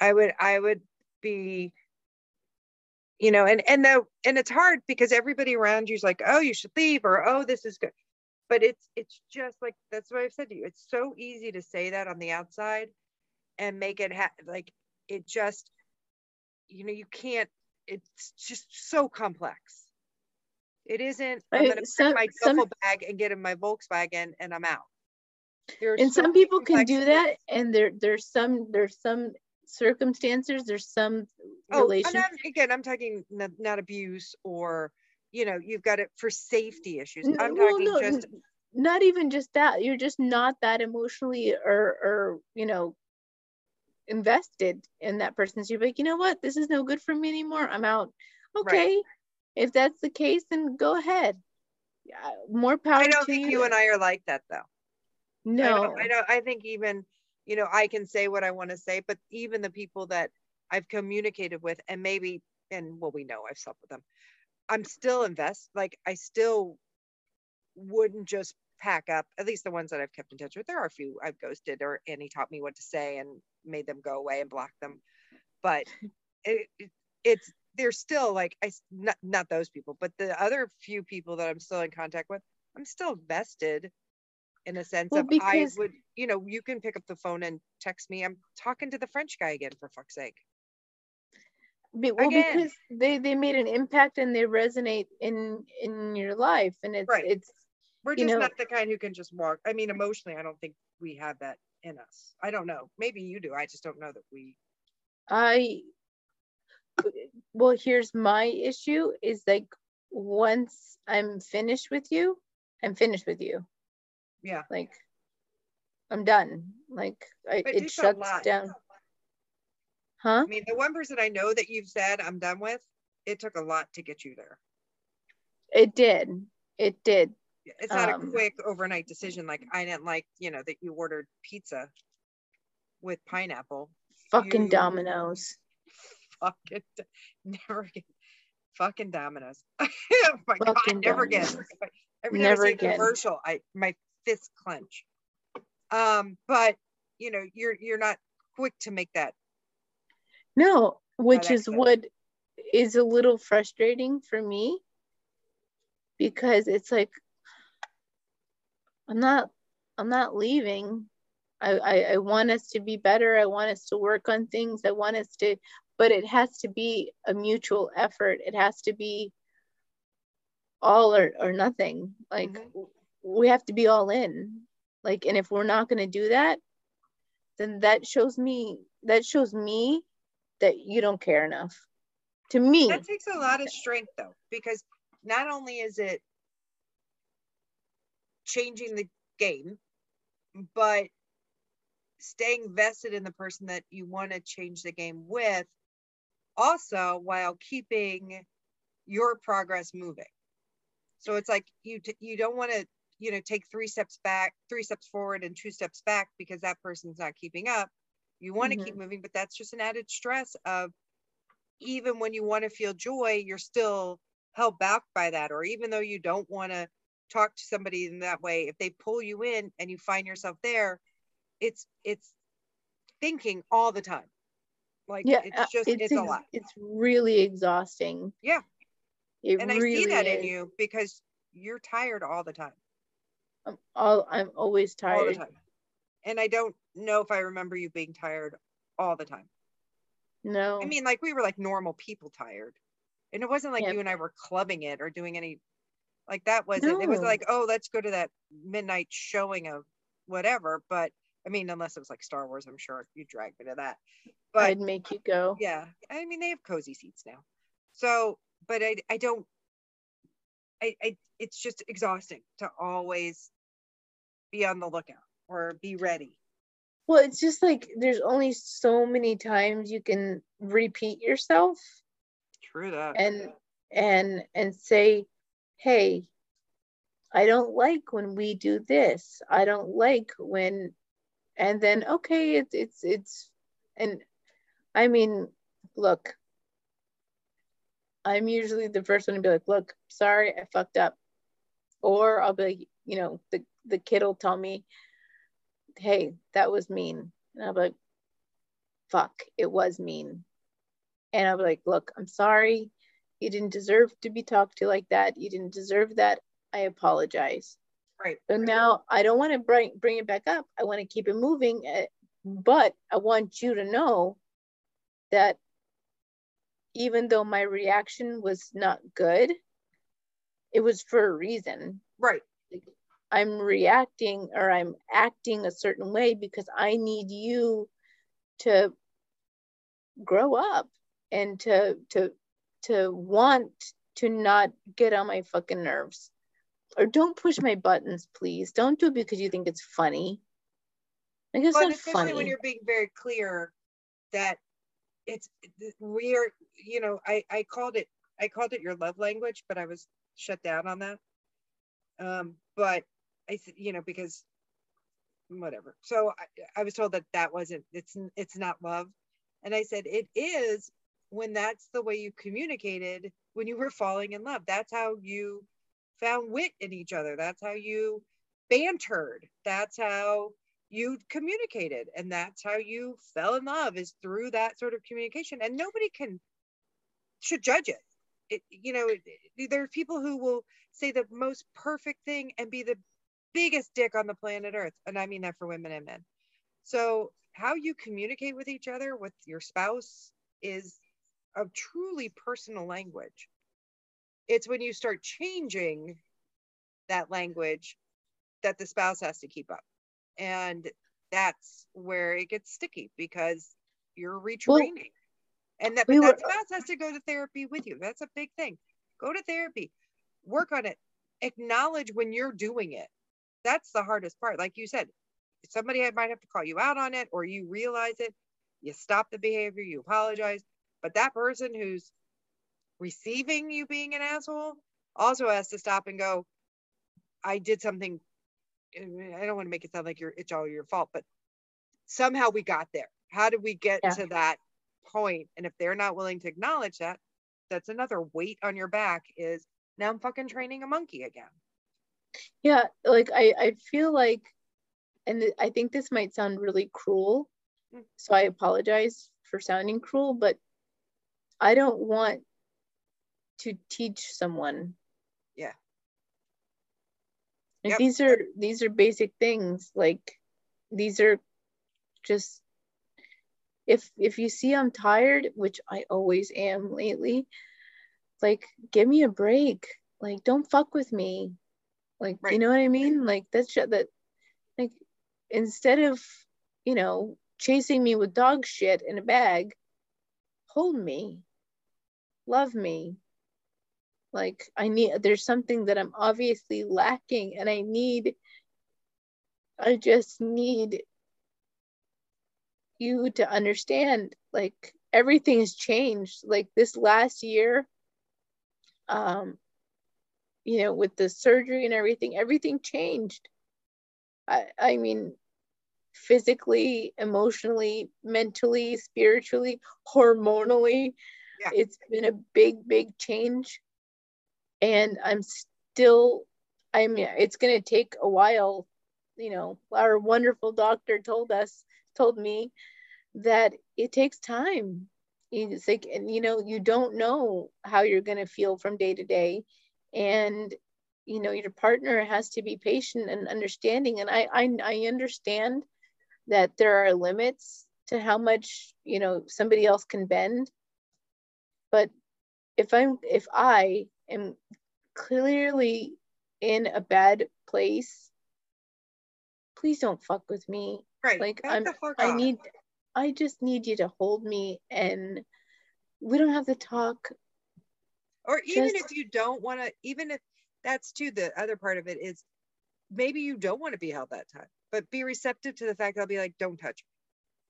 Speaker 1: I would. I would be. You know, and and the and it's hard because everybody around you is like, oh, you should leave, or oh, this is good. But it's it's just like that's what I've said to you. It's so easy to say that on the outside, and make it ha- like it just you know you can't it's just so complex. It isn't. I'm going to pack my duffel bag and get in my Volkswagen and I'm out.
Speaker 2: and so some people can do that, and there there's some there's some circumstances there's some
Speaker 1: Oh,
Speaker 2: relation
Speaker 1: and I'm, again, I'm talking not, not abuse or, you know, you've got it for safety issues. I'm
Speaker 2: well,
Speaker 1: talking
Speaker 2: no,
Speaker 1: just,
Speaker 2: not even just that you're just not that emotionally or or you know invested in that person so you're like you know what this is no good for me anymore i'm out okay if that's the case then go ahead yeah, more power
Speaker 1: I don't
Speaker 2: to
Speaker 1: think you and I are like that though. I
Speaker 2: no
Speaker 1: don't, I don't, I think even, you know, I can say what I want to say, but even the people that I've communicated with and maybe, and well, we know I've slept with them. I'm still invest, like I still wouldn't just pack up, at least the ones that I've kept in touch with. There are a few I've ghosted or Annie taught me what to say and made them go away and block them. But it, it, it's, they're still like, I not, not those people, but the other few people that I'm still in contact with, I'm still vested in a sense
Speaker 2: Well,
Speaker 1: of I would, you know, you can pick up the phone and text me. I'm talking to the French guy again for fuck's sake.
Speaker 2: Be- well
Speaker 1: Again.
Speaker 2: because they they made an impact and they resonate in in your life and it's
Speaker 1: Right.
Speaker 2: it's
Speaker 1: We're just
Speaker 2: know-
Speaker 1: not the kind who can just walk. I mean, emotionally, I don't think we have that in us. I don't know. Maybe you do. I just don't know that we.
Speaker 2: I well here's my issue is like once I'm finished with you, I'm finished with you.
Speaker 1: Yeah.
Speaker 2: Like I'm done. Like I,
Speaker 1: it
Speaker 2: it
Speaker 1: takes a
Speaker 2: shuts down. Huh?
Speaker 1: I mean, the one person I know that you've said I'm done with, it took a lot to get you there.
Speaker 2: It did. It did.
Speaker 1: It's not
Speaker 2: Um,
Speaker 1: a quick overnight decision. Like I didn't like, you know, that you ordered pizza with pineapple.
Speaker 2: Fucking
Speaker 1: You-
Speaker 2: Domino's.
Speaker 1: Fucking never again. Fucking Domino's. oh my
Speaker 2: Fucking
Speaker 1: god, never again.
Speaker 2: Domino's.
Speaker 1: Every time
Speaker 2: Never
Speaker 1: I
Speaker 2: again.
Speaker 1: a commercial, I my fists clench. Um, but you know, you're you're not quick to make that.
Speaker 2: No, which is
Speaker 1: exit.
Speaker 2: what is a little frustrating for me because it's like I'm not I'm not leaving. I, I, I want us to be better. I want us to work on things. I want us to, but it has to be a mutual effort. It has to be all or, or nothing. Like
Speaker 1: Mhm.
Speaker 2: we have to be all in. Like, and if we're not going to do that, then that shows me, that shows me that you don't care enough. To me,
Speaker 1: That takes a lot of strength though, because not only is it changing the game, but staying vested in the person that you want to change the game with, also while keeping your progress moving. So it's like you t- you don't want to you know take three steps back, three steps forward, and two steps back because that person's not keeping up. You want to keep mm-hmm. moving, but that's just an added stress of even when you want to feel joy, you're still held back by that. Or even though you don't want to talk to somebody in that way, if they pull you in and you find yourself there, it's it's thinking all the time. Like
Speaker 2: yeah, uh,
Speaker 1: it's just it's, a lot.
Speaker 2: It's really exhausting.
Speaker 1: Yeah.
Speaker 2: It
Speaker 1: And I see that in you because you're tired all the time.
Speaker 2: I'm all I'm always
Speaker 1: All the
Speaker 2: tired.
Speaker 1: time. And I don't know if I remember you being tired all the time.
Speaker 2: No.
Speaker 1: I mean, like we were like normal people tired. And it wasn't like
Speaker 2: Yeah.
Speaker 1: you and I were clubbing it or doing any like that wasn't it was like, oh, let's go to that midnight showing of whatever. But I mean, unless it was like Star Wars, I'm sure you dragged me to that. But
Speaker 2: I'd make you go.
Speaker 1: yeah, I mean they have cozy seats now. So, but I I don't I, I it's just exhausting to always be on the lookout or be ready.
Speaker 2: Well, it's just like there's only so many times you can repeat yourself
Speaker 1: True that.
Speaker 2: and and and say, "Hey, I don't like when we do this. I don't like when," and then okay, it's it's it's, and I mean, look, I'm usually the first one to be like, "Look, sorry, I fucked up," or I'll be you know, the the kid will tell me, "Hey, that was mean," and I'll be like, "Fuck, it was mean," and I'll be like, "Look, I'm sorry." You didn't deserve to be talked to like that. You didn't deserve that. I apologize.
Speaker 1: Right.
Speaker 2: So now I don't want to bring bring it back up. I want to keep it moving, uh, but I want you to know that even though my reaction was not good, it was for a reason.
Speaker 1: Right.
Speaker 2: I'm reacting or I'm acting a certain way because I need you to grow up and to to to want to not get on my fucking nerves or don't push my buttons please. Don't do it because you think it's funny. Like it's
Speaker 1: but
Speaker 2: not
Speaker 1: especially
Speaker 2: funny.
Speaker 1: when you're being very clear that it's we are you know i i called it i called it your love language but i was shut down on that. Um but i you know because whatever. So I, I was told that that wasn't it's it's not love. And i said it is when that's the way you communicated when you were falling in love. That's how you found wit in each other. That's how you bantered. That's how you communicated. And that's how you fell in love is through that sort of communication. And nobody can should judge it, it you know there are people who will say the most perfect thing and be the biggest dick on the planet earth. And i mean that for women and men. So how you communicate with each other with your spouse is a truly personal language it's when you start changing that language that the spouse has to keep up. And that's where it gets sticky because you're retraining. Well, and that, we that were, spouse has to go to therapy with you. That's a big thing. Go to therapy. Work on it. Acknowledge when you're doing it. That's the hardest part. Like you said somebody might have to call you out on it or you realize it. You stop the behavior. You apologize. But that person who's receiving you being an asshole also has to stop and go i did something I don't want to make it sound like you're it's all your fault, but somehow we got there. How did we get yeah. to that point? And if they're not willing to acknowledge that, that's another weight on your back is now I'm fucking training a monkey again.
Speaker 2: Yeah, like I I feel like and I think this might sound really cruel. Mm. So I apologize for sounding cruel, but I don't want to teach someone yeah. Yep. These are these are basic things. Like these are just if if you see I'm tired, which I always am lately, like give me a break. Like don't fuck with me. Like right. you know what I mean? Like that's just that like instead of, you know, chasing me with dog shit in a bag, hold me. Love me like i need there's something that i'm obviously lacking and i need i just need you to understand like everything has changed. Like this last year um you know with the surgery and everything everything changed. I i mean physically emotionally mentally spiritually hormonally yeah. it's been a big big change and I'm still I mean it's going to take a while. You know our wonderful doctor told us told me that it takes time. It's like and you know you don't know how you're going to feel from day to day. And you know your partner has to be patient and understanding. And I, I i understand that there are limits to how much you know somebody else can bend. But if i'm if i am clearly in a bad place, please don't fuck with me.
Speaker 1: Right.
Speaker 2: Like I'm I need I just need you to hold me and we don't have to talk.
Speaker 1: Or even just, if you don't want to, even if that's too the other part of it is maybe you don't want to be held that time, but be receptive to the fact I'll be like, don't touch me.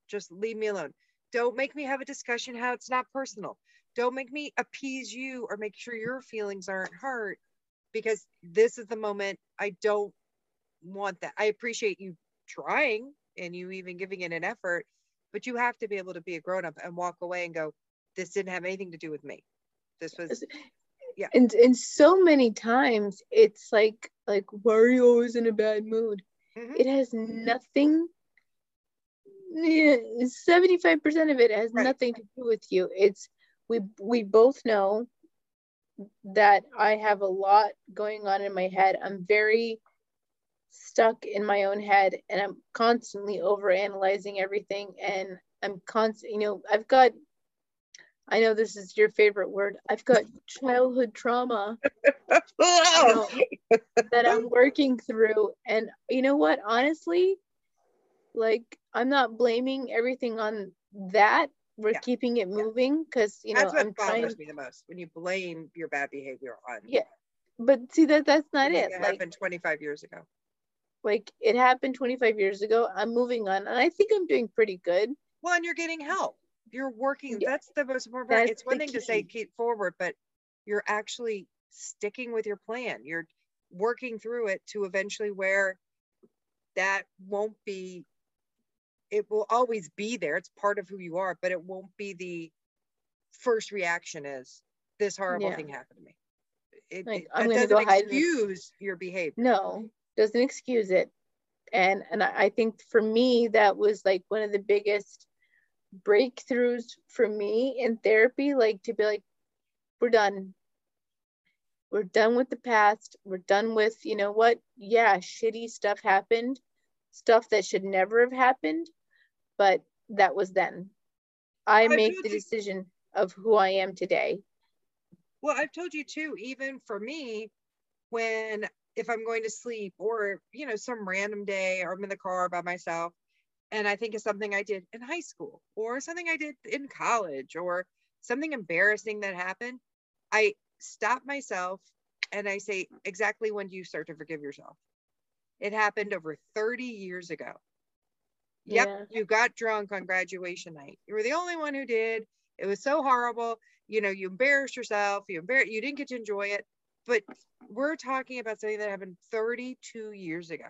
Speaker 1: Just leave me alone. Don't make me have a discussion how it's not personal. Don't make me appease you or make sure your feelings aren't hurt because this is the moment I don't want that. I appreciate you trying and you even giving it an effort, but you have to be able to be a grown up and walk away and go, this didn't have anything to do with me. This was
Speaker 2: yeah. And and so many times it's like like why are you always in a bad mood? Mm-hmm. It has nothing 75% of it has right. nothing to do with you. It's we we both know that I have a lot going on in my head. I'm very stuck in my own head and I'm constantly over analyzing everything and I'm constant you know I've got I know this is your favorite word. I've got childhood trauma you know, that I'm working through and you know what honestly like I'm not blaming everything on that we're
Speaker 1: Yeah.
Speaker 2: keeping it moving because you know
Speaker 1: That's what
Speaker 2: I'm trying.
Speaker 1: bothers me the most when you blame your bad behavior on.
Speaker 2: Yeah, But see that that's not it.
Speaker 1: that
Speaker 2: Like
Speaker 1: happened 25 years ago.
Speaker 2: like it happened 25 years ago. I'm moving on, and I think I'm doing pretty good.
Speaker 1: Well, and you're getting help. You're working.
Speaker 2: Yeah.
Speaker 1: That's the most important. part. It's one thing to say keep forward, but you're actually sticking with your plan. You're working through it to eventually where that won't be. It will always be there. It's part of who you are, but it won't be the first reaction is this horrible
Speaker 2: Yeah.
Speaker 1: thing happened to me. It,
Speaker 2: Like,
Speaker 1: it-
Speaker 2: I'm gonna
Speaker 1: doesn't
Speaker 2: go hide in the-
Speaker 1: excuse your behavior.
Speaker 2: No, doesn't excuse it. And and I think for me that was like one of the biggest breakthroughs for me in therapy, like to be like, we're done. We're done with the past. We're done with, you know what? Yeah, shitty stuff happened, stuff that should never have happened, but that was then. I
Speaker 1: I've
Speaker 2: make the
Speaker 1: you-
Speaker 2: decision of who I am today.
Speaker 1: Well, I've told you too, even for me, when if I'm going to sleep or, you know, some random day or I'm in the car by myself and I think of something I did in high school or something I did in college or something embarrassing that happened, I stop myself and I say, exactly when do you start to forgive yourself? It happened over 30 years ago. Yep,
Speaker 2: Yeah.
Speaker 1: you got drunk on graduation night. You were the only one who did. It was so horrible. You know, you embarrassed yourself. You embar- you didn't get to enjoy it. But we're talking about something that happened 32 years ago.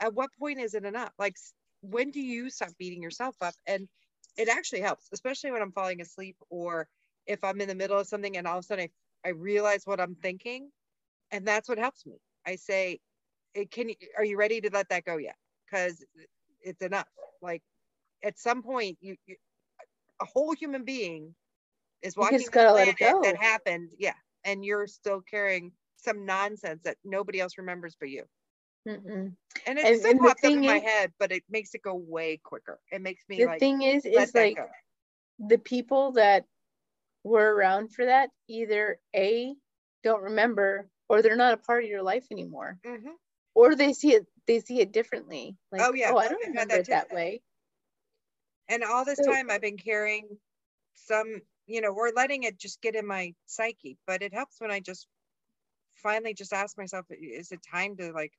Speaker 1: At what point is it enough? Like, when do you stop beating yourself up? And it actually helps, especially when I'm falling asleep or if I'm in the middle of something and all of a sudden I, I realize what I'm thinking. And that's what helps me. I say, "Eh, can you, are you ready to let that go yet? Because it's enough. Like at some point, you, you a whole human being is walking
Speaker 2: just gotta let it
Speaker 1: planet that happened. Yeah. And you're still carrying some nonsense that nobody else remembers but you.
Speaker 2: Mm-mm.
Speaker 1: And it
Speaker 2: And-
Speaker 1: still
Speaker 2: and
Speaker 1: pops up in my
Speaker 2: is-
Speaker 1: head, but it makes it go way quicker. It makes me
Speaker 2: The
Speaker 1: like
Speaker 2: thing is, is like
Speaker 1: go.
Speaker 2: the people that were around for that either a don't remember or they're not a part of your life anymore
Speaker 1: Mhm.
Speaker 2: or they see it they see it differently like
Speaker 1: Oh, yeah,
Speaker 2: oh i don't remember
Speaker 1: that
Speaker 2: it that way
Speaker 1: And all this
Speaker 2: So-
Speaker 1: time I've been carrying some, you know, or letting it just get in my psyche. But it helps when I just finally just ask myself, is it time to like,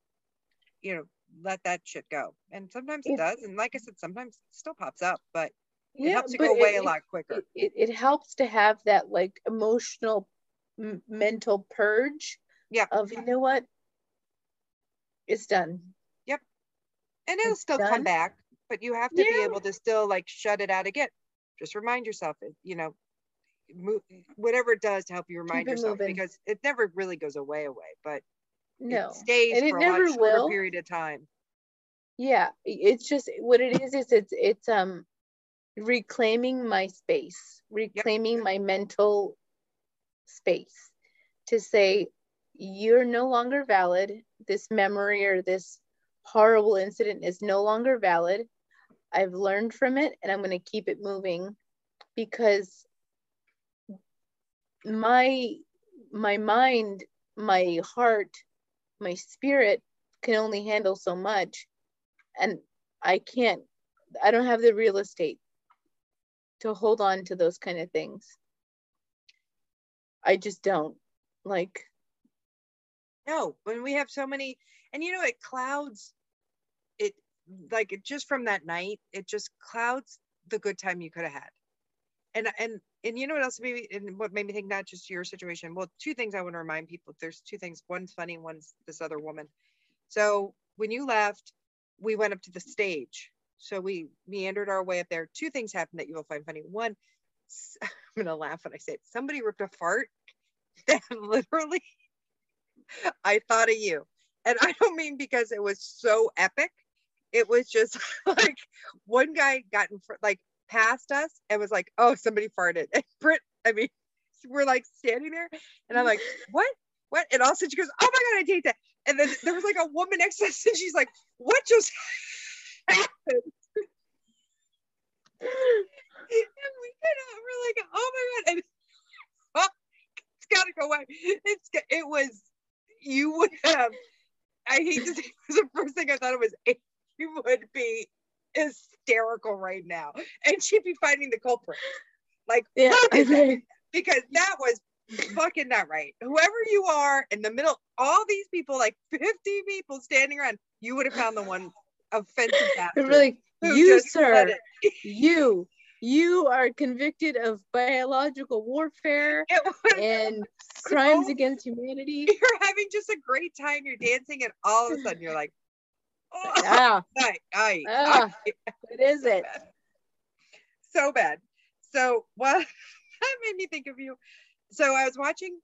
Speaker 1: you know, let that shit go? And sometimes it does. And like I said, sometimes it still pops up, but it
Speaker 2: yeah
Speaker 1: helps to go away
Speaker 2: it,
Speaker 1: a lot quicker.
Speaker 2: it, it, it helps to have that like emotional m- mental purge
Speaker 1: Yeah.
Speaker 2: of you know what it's done
Speaker 1: and it'll
Speaker 2: it's
Speaker 1: still come back, but you have to be able to still like shut it out again. Just remind yourself, it- you know, move, whatever it does to help you remind yourself
Speaker 2: moving.
Speaker 1: because it never really goes away away, but
Speaker 2: no.
Speaker 1: it stays
Speaker 2: and it
Speaker 1: for a
Speaker 2: never
Speaker 1: lot shorter
Speaker 2: will.
Speaker 1: period of time.
Speaker 2: yeah. It's just what it is is it's it's um reclaiming my space reclaiming my mental space to say you're no longer valid. This memory or this horrible incident is no longer valid. I've learned from it and i'm going to keep it moving because my my mind my heart my spirit can only handle so much and i can't i don't have the real estate to hold on to those kind of things. I just don't like
Speaker 1: No, when we have so many, and you know, it clouds it like it just from that night, it just clouds the good time you could have had. And and and you know what else maybe and what made me think not just your situation. Well, two things I want to remind people. There's two things. One's funny, one's this other woman. So when you left, we went up to the stage. So we meandered our way up there. Two things happened that you will find funny. One, i'm gonna laugh when I say it. Somebody ripped a fart that literally I thought of you. And I don't mean because it was so epic. It was just like one guy got in front, like past us and was like, oh, somebody farted. And Brit, I mean, we're like standing there and I'm like, what? What? And all of a sudden she goes, oh my God, I take that. And then there was like a woman next to us and she's like, what just happened? and we kind of were like, oh my God. And oh, it's got to go away. It's, it was, you would have, I hate to say the first thing I thought it was, you would be hysterical right now. And she'd be finding the culprit. Like,
Speaker 2: Yeah.
Speaker 1: that? because that was fucking not right. Whoever you are in the middle, all these people, like 50 people standing around, you would have found the one offensive bastard.
Speaker 2: really, you, sir, you, you are convicted of biological warfare and crimes against humanity.
Speaker 1: you're having just a great time. You're dancing, and all of a sudden you're like, oh,
Speaker 2: Ah,
Speaker 1: aye, aye,
Speaker 2: Ah.
Speaker 1: aye."
Speaker 2: what is
Speaker 1: so
Speaker 2: it?
Speaker 1: bad. So bad. So what that made me think of you. So I was watching.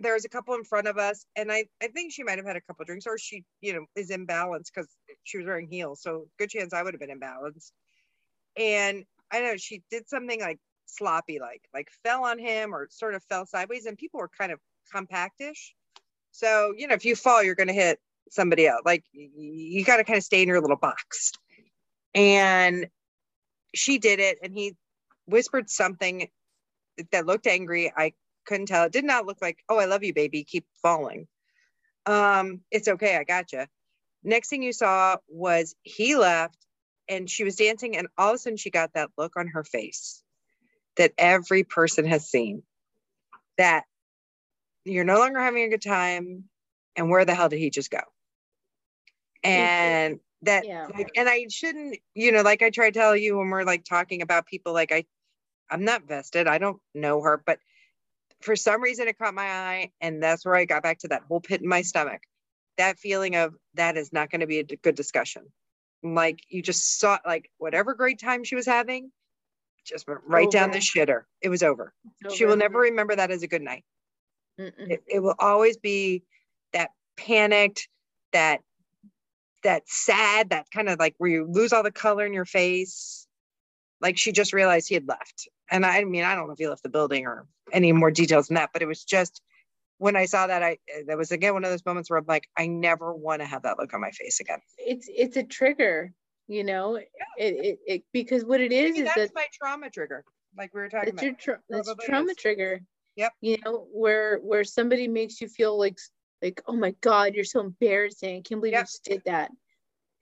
Speaker 1: There was a couple in front of us, and I I think she might have had a couple drinks, or she you know is imbalanced because she was wearing heels. So good chance I would have been imbalanced. And I know she did something like sloppy, like like fell on him or sort of fell sideways, and people were kind of compactish. So you know if you fall, you're going to hit somebody else. Like you got to kind of stay in your little box. And she did it and he whispered something that looked angry i couldn't tell it did not look like oh i love you baby keep falling um it's okay i gotcha next thing you saw was he left and she was dancing and all of a sudden she got that look on her face that every person has seen that you're no longer having a good time and where the hell did he just go? And that
Speaker 2: Yeah.
Speaker 1: like and i shouldn't you know like i try to tell you when we're like talking about people like i i'm not vested. I don't know her but for some reason it caught my eye and that's where i got back to that whole pit in my stomach. That feeling of that is not going to be a good discussion like you just saw like whatever great time she was having just went right down the shitter. It was over. She will never remember that as a good night. It, it will always be that panicked that that sad that kind of like where you lose all the color in your face. Like she just realized he had left. And i mean i don't know if he left the building or any more details than that but it was just when i saw that i eh, that was again one of those moments where i'm like i never want to have that look on my face again
Speaker 2: It's it's a trigger, you know. It, it it because what it is
Speaker 1: Maybe
Speaker 2: is
Speaker 1: that's
Speaker 2: that
Speaker 1: my trauma trigger like we were talking
Speaker 2: that's
Speaker 1: about
Speaker 2: your tra- that's a trauma
Speaker 1: is.
Speaker 2: trigger.
Speaker 1: Yep.
Speaker 2: You know where where somebody makes you feel like like oh my god you're so embarrassing. I can't believe
Speaker 1: Yep.
Speaker 2: you just did that.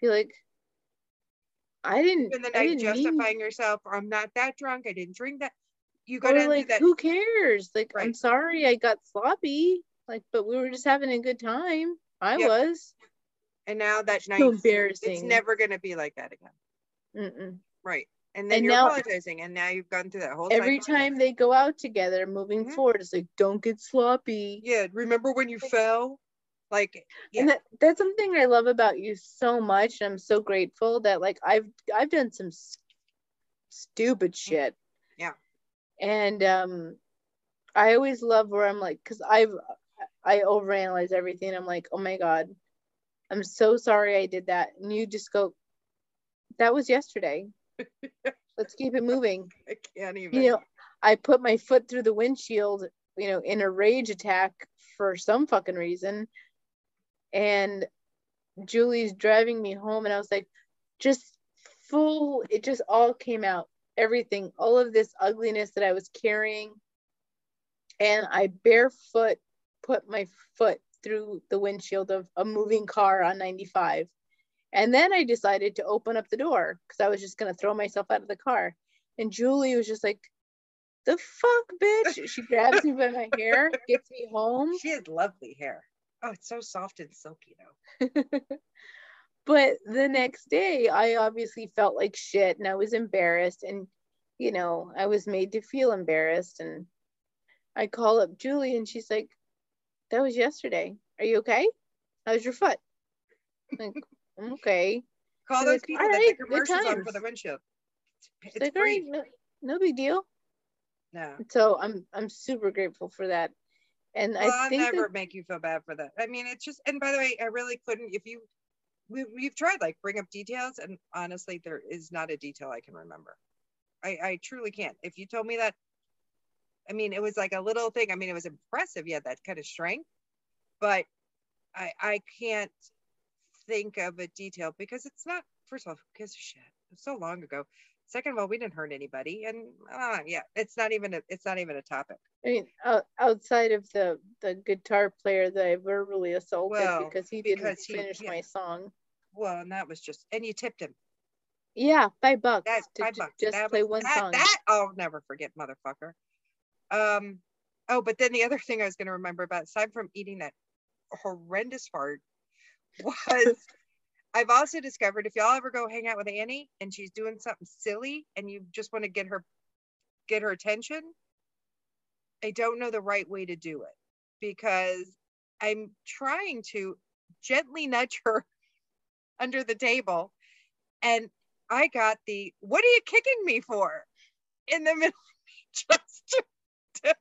Speaker 2: Feel like I didn't.
Speaker 1: in the
Speaker 2: I
Speaker 1: night
Speaker 2: didn't mean-
Speaker 1: justifying yourself or i'm not that drunk i didn't drink that you got to
Speaker 2: like
Speaker 1: that
Speaker 2: who cares? Like I'm sorry I got sloppy. Like but we were just having a good time. I
Speaker 1: Yep.
Speaker 2: was.
Speaker 1: and now that night
Speaker 2: So
Speaker 1: it's
Speaker 2: embarrassing.
Speaker 1: never going to be like that again
Speaker 2: Mm-mm.
Speaker 1: Right. And then
Speaker 2: And
Speaker 1: you're
Speaker 2: now-
Speaker 1: apologizing, and now you've gone through that whole
Speaker 2: Every time they go out together, moving
Speaker 1: Mhm.
Speaker 2: forward, it's like don't get sloppy.
Speaker 1: Yeah. Remember when you fell? Like, yeah.
Speaker 2: and that, that's something I love about you so much. And I'm so grateful that like I've I've done some stupid shit. And um I always love where I'm like, because I've I overanalyze everything. I'm like, oh my God, I'm so sorry I did that. And you just go, that was yesterday. Let's keep it moving.
Speaker 1: I can't even.
Speaker 2: You know, I put my foot through the windshield, you know, in a rage attack for some fucking reason. And Julie's driving me home, and I was like, just full, it just all came out. Everything, all of this ugliness that I was carrying. And I barefoot put my foot through the windshield of a moving car on 95. And then I decided to open up the door because I was just going to throw myself out of the car. And Julie was just like, the fuck, bitch. She grabs me by my hair, gets me home.
Speaker 1: she has lovely hair. Oh, it's so soft and silky, though.
Speaker 2: but the next day, I obviously felt like shit and I was embarrassed. And, you know, I was made to feel embarrassed. And I call up Julie and she's like, that was yesterday. Are you okay? How's your foot? Like, "I'm okay.
Speaker 1: Call
Speaker 2: She's
Speaker 1: those
Speaker 2: like,
Speaker 1: people
Speaker 2: "All
Speaker 1: that
Speaker 2: right,
Speaker 1: commercials on for
Speaker 2: times."
Speaker 1: the windshield. It's,
Speaker 2: like, all right,
Speaker 1: free.
Speaker 2: no, no big deal.
Speaker 1: No.
Speaker 2: So I'm I'm super grateful for that. And
Speaker 1: Well,
Speaker 2: I
Speaker 1: I'll never
Speaker 2: that,
Speaker 1: make you feel bad for that. I mean, it's just, and by the way, I really couldn't. If you, we, we've tried like bring up details, and honestly, there is not a detail I can remember. I, I truly can't. If you told me that, I mean, it was like a little thing. I mean, it was impressive. Yeah, that kind of strength, but I, I can't think of a detail because it's not. First of all, who gives a shit? It was so long ago. Second of all, we didn't hurt anybody, and uh, yeah, it's not even a, it's not even a topic.
Speaker 2: I mean, out outside of the the guitar player that I verbally assaulted
Speaker 1: Well,
Speaker 2: because he didn't
Speaker 1: because he-
Speaker 2: finish
Speaker 1: yeah.
Speaker 2: my song.
Speaker 1: Well, and that was just, and you tipped him.
Speaker 2: Yeah, five bucks.
Speaker 1: Five bucks.
Speaker 2: Just
Speaker 1: that
Speaker 2: play
Speaker 1: was-
Speaker 2: one
Speaker 1: that,
Speaker 2: song.
Speaker 1: That I'll never forget, motherfucker. Um. Oh, but then the other thing I was going to remember about, aside from eating that horrendous fart, was I've also discovered if y'all ever go hang out with Annie and she's doing something silly and you just want to get her get her attention, I don't know the right way to do it because I'm trying to gently nudge her under the table and I got the what are you kicking me for in the middle just to, to-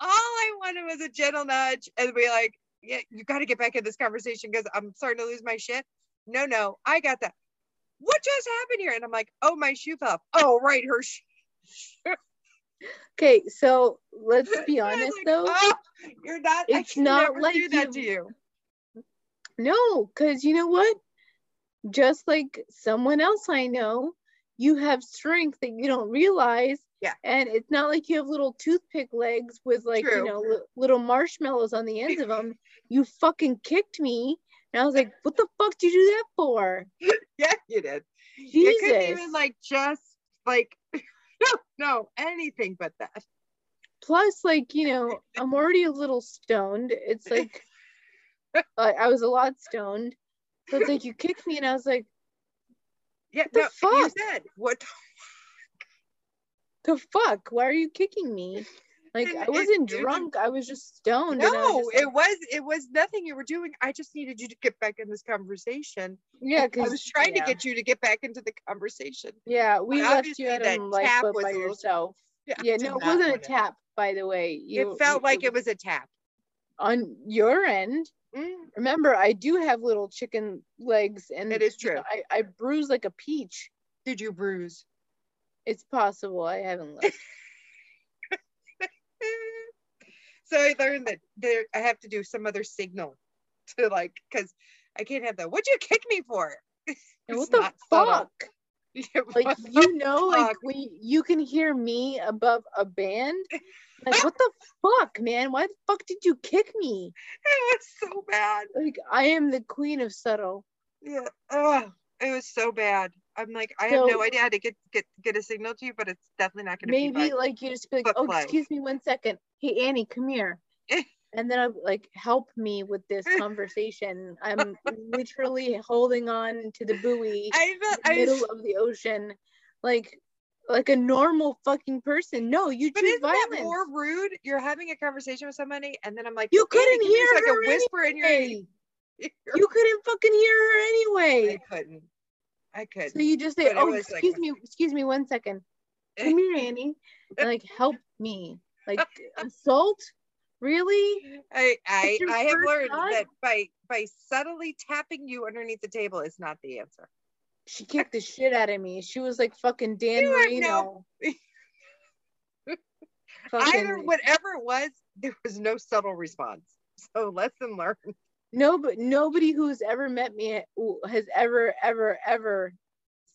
Speaker 1: all I wanted was a gentle nudge and be like, yeah, you got to get back in this conversation because I'm starting to lose my shit. No, no, I got that. What just happened here? And I'm like, oh, my shoe fell. Oh, right, her shoe.
Speaker 2: Okay, so let's be honest
Speaker 1: like,
Speaker 2: though.
Speaker 1: "Oh, you're not.
Speaker 2: It's not like
Speaker 1: do that to
Speaker 2: you-
Speaker 1: you.
Speaker 2: No, because you know what? Just like someone else I know, you have strength that you don't realize.
Speaker 1: Yeah.
Speaker 2: And it's not like you have little toothpick legs with like,
Speaker 1: True.
Speaker 2: you know, li- little marshmallows on the ends of them. You fucking kicked me. And I was like, what the fuck did you do that for?
Speaker 1: Yeah, you did. You couldn't
Speaker 2: Jesus.
Speaker 1: even like just like no, no anything but that.
Speaker 2: Plus, like, you know, I'm already a little stoned. It's like, I, I was a lot stoned. So it's like, you kicked me, and I was like,
Speaker 1: Yeah,
Speaker 2: The
Speaker 1: no, you
Speaker 2: fuck?
Speaker 1: said what the
Speaker 2: the fuck? Why are you kicking me? Like,
Speaker 1: And
Speaker 2: I wasn't
Speaker 1: it was-
Speaker 2: drunk. I was just stoned. and I was
Speaker 1: No,
Speaker 2: just like-
Speaker 1: it was it was nothing you were doing. I just needed you to get back in this conversation.
Speaker 2: Yeah, because I
Speaker 1: was trying
Speaker 2: yeah.
Speaker 1: to get you to get back into the conversation.
Speaker 2: Yeah, we
Speaker 1: But
Speaker 2: left
Speaker 1: obviously
Speaker 2: you at
Speaker 1: that
Speaker 2: a
Speaker 1: tap
Speaker 2: lifeboat
Speaker 1: was
Speaker 2: by yourself.
Speaker 1: Yeah,
Speaker 2: Yeah, no, it wasn't a
Speaker 1: want it.
Speaker 2: tap, by the way. You,
Speaker 1: It felt
Speaker 2: you-
Speaker 1: like it was a tap.
Speaker 2: On your end.
Speaker 1: Mm,
Speaker 2: Remember, I do have little chicken legs, and
Speaker 1: It is
Speaker 2: you know,
Speaker 1: true.
Speaker 2: I, I bruise like a peach.
Speaker 1: Did you bruise?
Speaker 2: It's possible. I haven't looked.
Speaker 1: so I learned that there I have to do some other signal to like because I can't have that. What'd you kick me for?
Speaker 2: What the
Speaker 1: subtle.
Speaker 2: fuck?
Speaker 1: Yeah,
Speaker 2: Like you know, like when you can hear me above a band. Like what the fuck, man? Why the fuck did you kick me?
Speaker 1: it was so bad.
Speaker 2: Like I am the queen of subtle.
Speaker 1: Yeah. Oh, it was so bad. I'm like, I have no idea how to get get get a signal to you, but it's definitely not gonna be
Speaker 2: maybe
Speaker 1: by
Speaker 2: like you just be like, oh,
Speaker 1: play."
Speaker 2: excuse me one second. Hey Annie, come here. and then I'm like, help me with this conversation. I'm literally holding on to the buoy
Speaker 1: I
Speaker 2: in the
Speaker 1: I
Speaker 2: middle of the ocean, like like a normal fucking person. No, you
Speaker 1: but
Speaker 2: choose
Speaker 1: isn't
Speaker 2: violence.
Speaker 1: that more rude? You're having a conversation with somebody, and then I'm like,
Speaker 2: You couldn't hear
Speaker 1: like
Speaker 2: her
Speaker 1: a whisper in your
Speaker 2: you couldn't fucking hear her anyway.
Speaker 1: I couldn't. I couldn't.
Speaker 2: So you just say,
Speaker 1: But
Speaker 2: oh,
Speaker 1: was like-
Speaker 2: excuse me, excuse me one second. Come here, Annie. And, like, help me. Like, assault? Really?
Speaker 1: I I, I have learned
Speaker 2: thought?
Speaker 1: that by by subtly tapping you underneath the table is not the answer.
Speaker 2: She kicked the shit out of me. She was like fucking Dan
Speaker 1: You
Speaker 2: Marino.
Speaker 1: no-
Speaker 2: Fucking-
Speaker 1: Either whatever it was, there was no subtle response. So lesson learned.
Speaker 2: no, but nobody who's ever met me has ever, ever, ever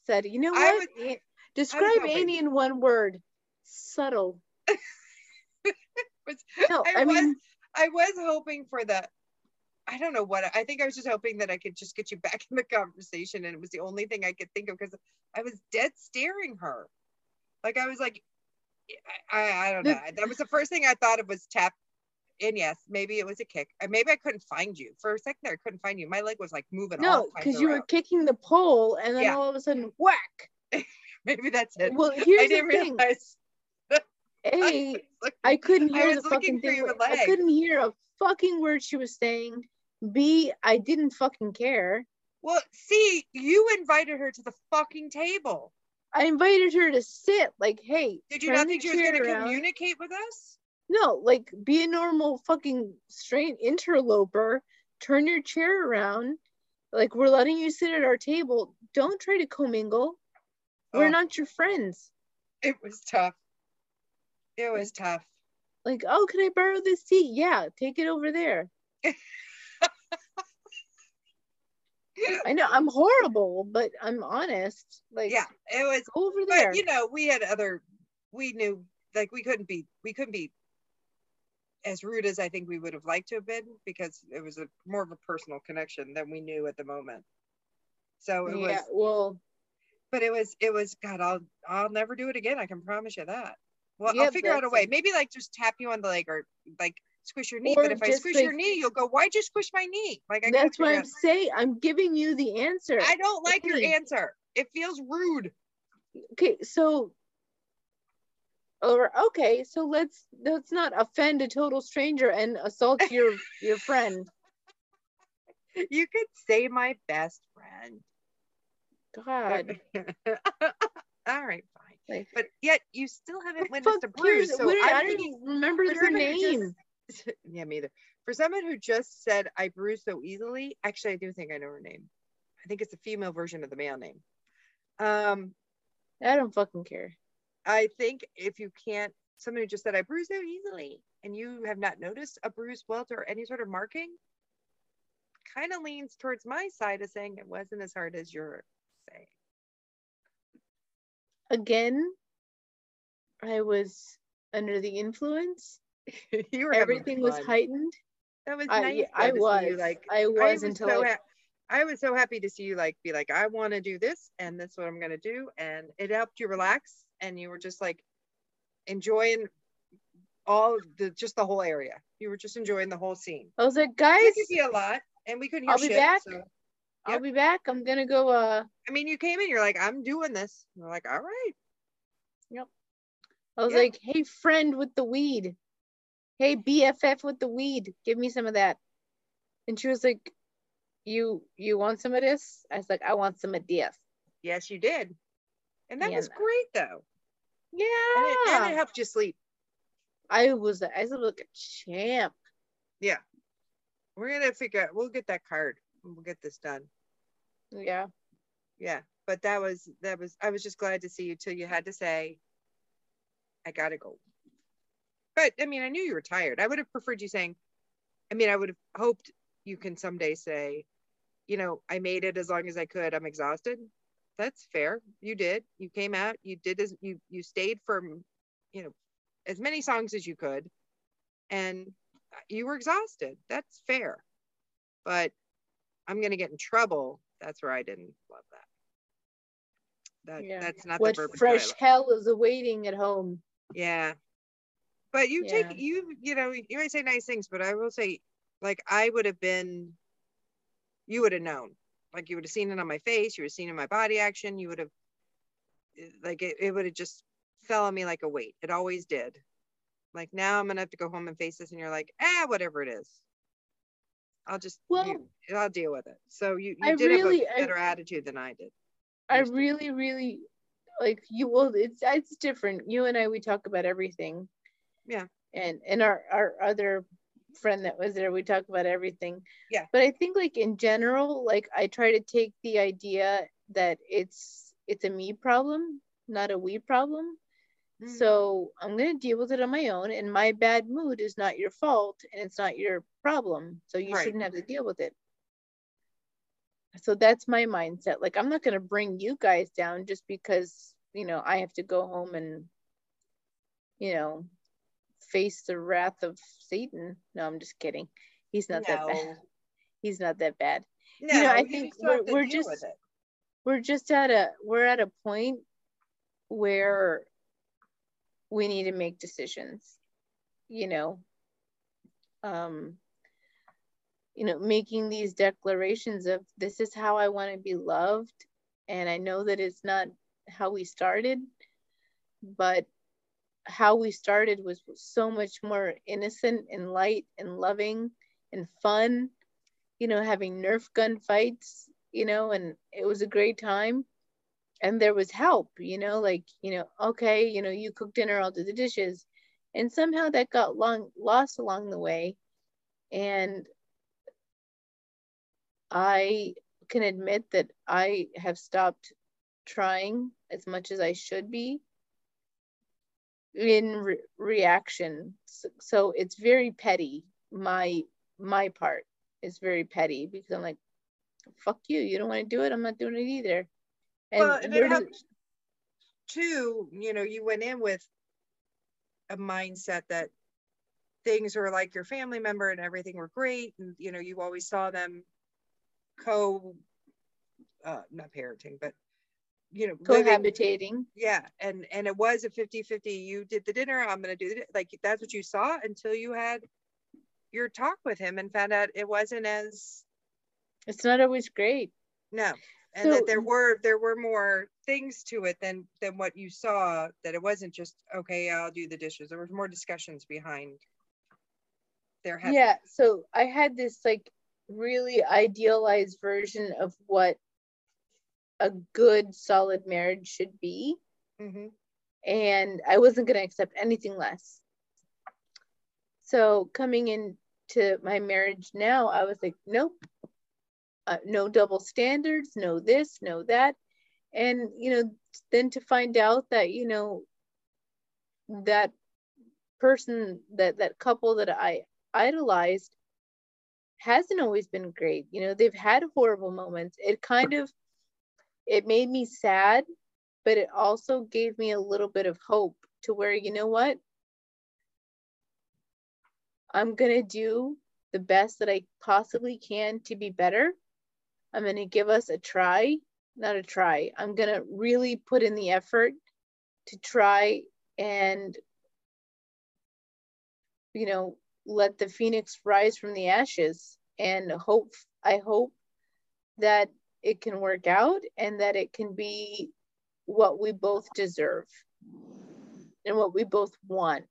Speaker 2: said, you know what? An- Describe. Annie in one word. Subtle.
Speaker 1: Was-
Speaker 2: No,
Speaker 1: I,
Speaker 2: I,
Speaker 1: was
Speaker 2: mean,
Speaker 1: I was hoping for the I don't know what I think I was just hoping that I could just get you back in the conversation and it was the only thing I could think of because I was dead staring her. Like I was like I, I, I don't know. That was the first thing I thought of was tap. And yes, maybe it was a kick. Maybe I couldn't find you. For a second there, I couldn't find you. My leg was like moving
Speaker 2: no, because you were kicking the pole and then
Speaker 1: Yeah.
Speaker 2: all of a sudden, whack.
Speaker 1: Maybe that's it.
Speaker 2: Well,
Speaker 1: I
Speaker 2: here's the
Speaker 1: didn't
Speaker 2: thing.
Speaker 1: realize.
Speaker 2: A, I couldn't hear
Speaker 1: was
Speaker 2: the fucking thing. I couldn't hear a fucking word she was saying. B, I didn't fucking care.
Speaker 1: well, see, you invited her to the fucking table.
Speaker 2: I invited her to sit. Like, hey,
Speaker 1: Did you not think she was going to communicate with us?
Speaker 2: No, like, be a normal fucking straight interloper. Turn your chair around. Like, we're letting you sit at our table. Don't try to commingle. We're
Speaker 1: Oh.
Speaker 2: not your friends.
Speaker 1: It was tough. It was tough.
Speaker 2: Like, oh, can I borrow this seat? Yeah, take it over there. I know I'm horrible, but I'm honest. Like,
Speaker 1: yeah, it was.
Speaker 2: over there.
Speaker 1: You know, we had other. We knew like we couldn't be. We couldn't be as rude as I think we would have liked to have been because it was a more of a personal connection than we knew at the moment. So it
Speaker 2: yeah,
Speaker 1: was.
Speaker 2: well,
Speaker 1: but it was it was God. I'll I'll never do it again. I can promise you that. Well, I'll figure out a way. Maybe like just tap you on the leg or like squish your knee.
Speaker 2: Or
Speaker 1: but if I squish your knee, you'll go, "Why'd you squish my knee?" Like I
Speaker 2: That's why I'm
Speaker 1: out-
Speaker 2: saying I'm giving you the answer.
Speaker 1: I don't like your answer. It feels rude.
Speaker 2: okay, so or okay, so let's let's not offend a total stranger and assault your your friend.
Speaker 1: You could say my best friend.
Speaker 2: God.
Speaker 1: All right, fine.
Speaker 2: Like,
Speaker 1: But yet you still haven't witnessed a bruise. So I'm
Speaker 2: I don't even remember
Speaker 1: someone who just-
Speaker 2: name.
Speaker 1: yeah, me either. For someone who just said I bruise so easily, actually, I do think I know her name. I think it's a female version of the male name. Um,
Speaker 2: I don't fucking care.
Speaker 1: I think if you can't, someone who just said I bruise so easily, and you have not noticed a bruise, welt, or any sort of marking, kind of leans towards my side of saying it wasn't as hard as you're saying.
Speaker 2: Again, I was under the influence.
Speaker 1: you were
Speaker 2: Everything was heightened.
Speaker 1: That was
Speaker 2: I,
Speaker 1: nice. though,
Speaker 2: I was.
Speaker 1: you, like
Speaker 2: I
Speaker 1: I
Speaker 2: was
Speaker 1: was
Speaker 2: until
Speaker 1: so
Speaker 2: I,
Speaker 1: ha- I was so happy to see you like be like I want to do this and that's what I'm gonna do and it helped you relax and you were just like enjoying all the just the whole area. You were just enjoying the whole scene.
Speaker 2: I was like,
Speaker 1: I
Speaker 2: guys,
Speaker 1: could see a lot and we couldn't hear
Speaker 2: I'll be
Speaker 1: shit.
Speaker 2: back.
Speaker 1: So
Speaker 2: I'll
Speaker 1: Yep.
Speaker 2: be back. I'm gonna go. Uh,
Speaker 1: I mean, you came in, you're like, I'm doing this. And we're like, all right. Yep.
Speaker 2: I was
Speaker 1: Yeah.
Speaker 2: like, hey, friend with the weed. Hey, BFF with the weed. Give me some of that. And she was like, you you want some of this? I was like, I want some of this.
Speaker 1: Yes, you did. And that
Speaker 2: Yeah,
Speaker 1: was great though.
Speaker 2: Yeah.
Speaker 1: And it, and it helped you sleep.
Speaker 2: I was I was like a champ. Yeah.
Speaker 1: We're gonna figure out we'll get that card. and We'll get this done.
Speaker 2: Yeah.
Speaker 1: yeah but that was that was i was just glad to see you till you had to say i gotta go but i mean i knew you were tired. I would have preferred you saying i mean i would have hoped you can someday say you know i made it as long as i could. I'm exhausted. That's fair. You did. You came out. You did as you you stayed for you know as many songs as you could. And you were exhausted. That's fair. But i'm going to get in trouble. That's where i didn't love that. That
Speaker 2: Yeah.
Speaker 1: that's not
Speaker 2: What
Speaker 1: the verbiage
Speaker 2: fresh hell is awaiting at home.
Speaker 1: yeah but you take you you know you might say nice things but i will say like i would have been you would have known. Like you would have seen it on my face you would have seen it in my body action you would have like it, it would have just fell on me like a weight. It always did. Like now i'm gonna have to go home and face this and you're like ah whatever it is. I'll just
Speaker 2: Well-
Speaker 1: you, i'll deal with it. So you, you
Speaker 2: I
Speaker 1: did
Speaker 2: really-
Speaker 1: have
Speaker 2: I-
Speaker 1: a better attitude than i did.
Speaker 2: I really, really like you. Well, it's it's different. You and I, we talk about everything.
Speaker 1: Yeah.
Speaker 2: And and our our other friend that was there, we talk about everything.
Speaker 1: Yeah.
Speaker 2: But I think like in general, like I try to take the idea that it's it's a me problem, not a we problem.
Speaker 1: Mm.
Speaker 2: So I'm gonna deal with it on my own, and my bad mood is not your fault, and it's not your problem. So you
Speaker 1: Right.
Speaker 2: shouldn't have to deal with it. So that's my mindset. Like I'm not gonna bring you guys down just because you know I have to go home and you know face the wrath of Satan. No, I'm just kidding. He's not that bad. He's not that bad.
Speaker 1: no,
Speaker 2: know, I think we're- we're just- we're just at a we're at a point where we need to make decisions you know um you know making these declarations of this is how i want to be loved and i know that it's not how we started but how we started was so much more innocent and light and loving and fun you know having nerf gun fights you know and it was a great time. And there was help you know like you know okay you know you cook dinner i'll do the dishes. And somehow that got long lost along the way. And i can admit that i have stopped trying as much as i should be in re- reaction. So, so it's very petty. My my part is very petty because i'm like fuck you. You don't want to do it. I'm not doing it either. And
Speaker 1: well, and it too. You know, you went in with a mindset that things were like your family member and everything were great, and you know, you always saw them co, uh, not parenting, but you know living-
Speaker 2: cohabitating.
Speaker 1: Yeah and and it was a 50 50 you did the dinner i'm gonna do it like that's what you saw until you had your talk with him and found out it wasn't as
Speaker 2: it's not always great.
Speaker 1: No and that there were there were more things to it than than what you saw that it wasn't just okay i'll do the dishes. There was more discussions behind their head.
Speaker 2: Yeah so i had this like really idealized version of what a good solid marriage should be.
Speaker 1: Hmm
Speaker 2: and i wasn't going to accept anything less. So coming into my marriage now i was like nope. Uh, no double standards no this no that. And you know then to find out that you know that person that that couple that i idolized hasn't always been great. You know they've had horrible moments. It kind of it made me sad but it also gave me a little bit of hope to where you know what? I'm going to do the best that i possibly can to be better. I'm going to give us a try not a try. I'm going to really put in the effort to try and you know let the phoenix rise from the ashes. And hope i hope that it can work out and that it can be what we both deserve and what we both want.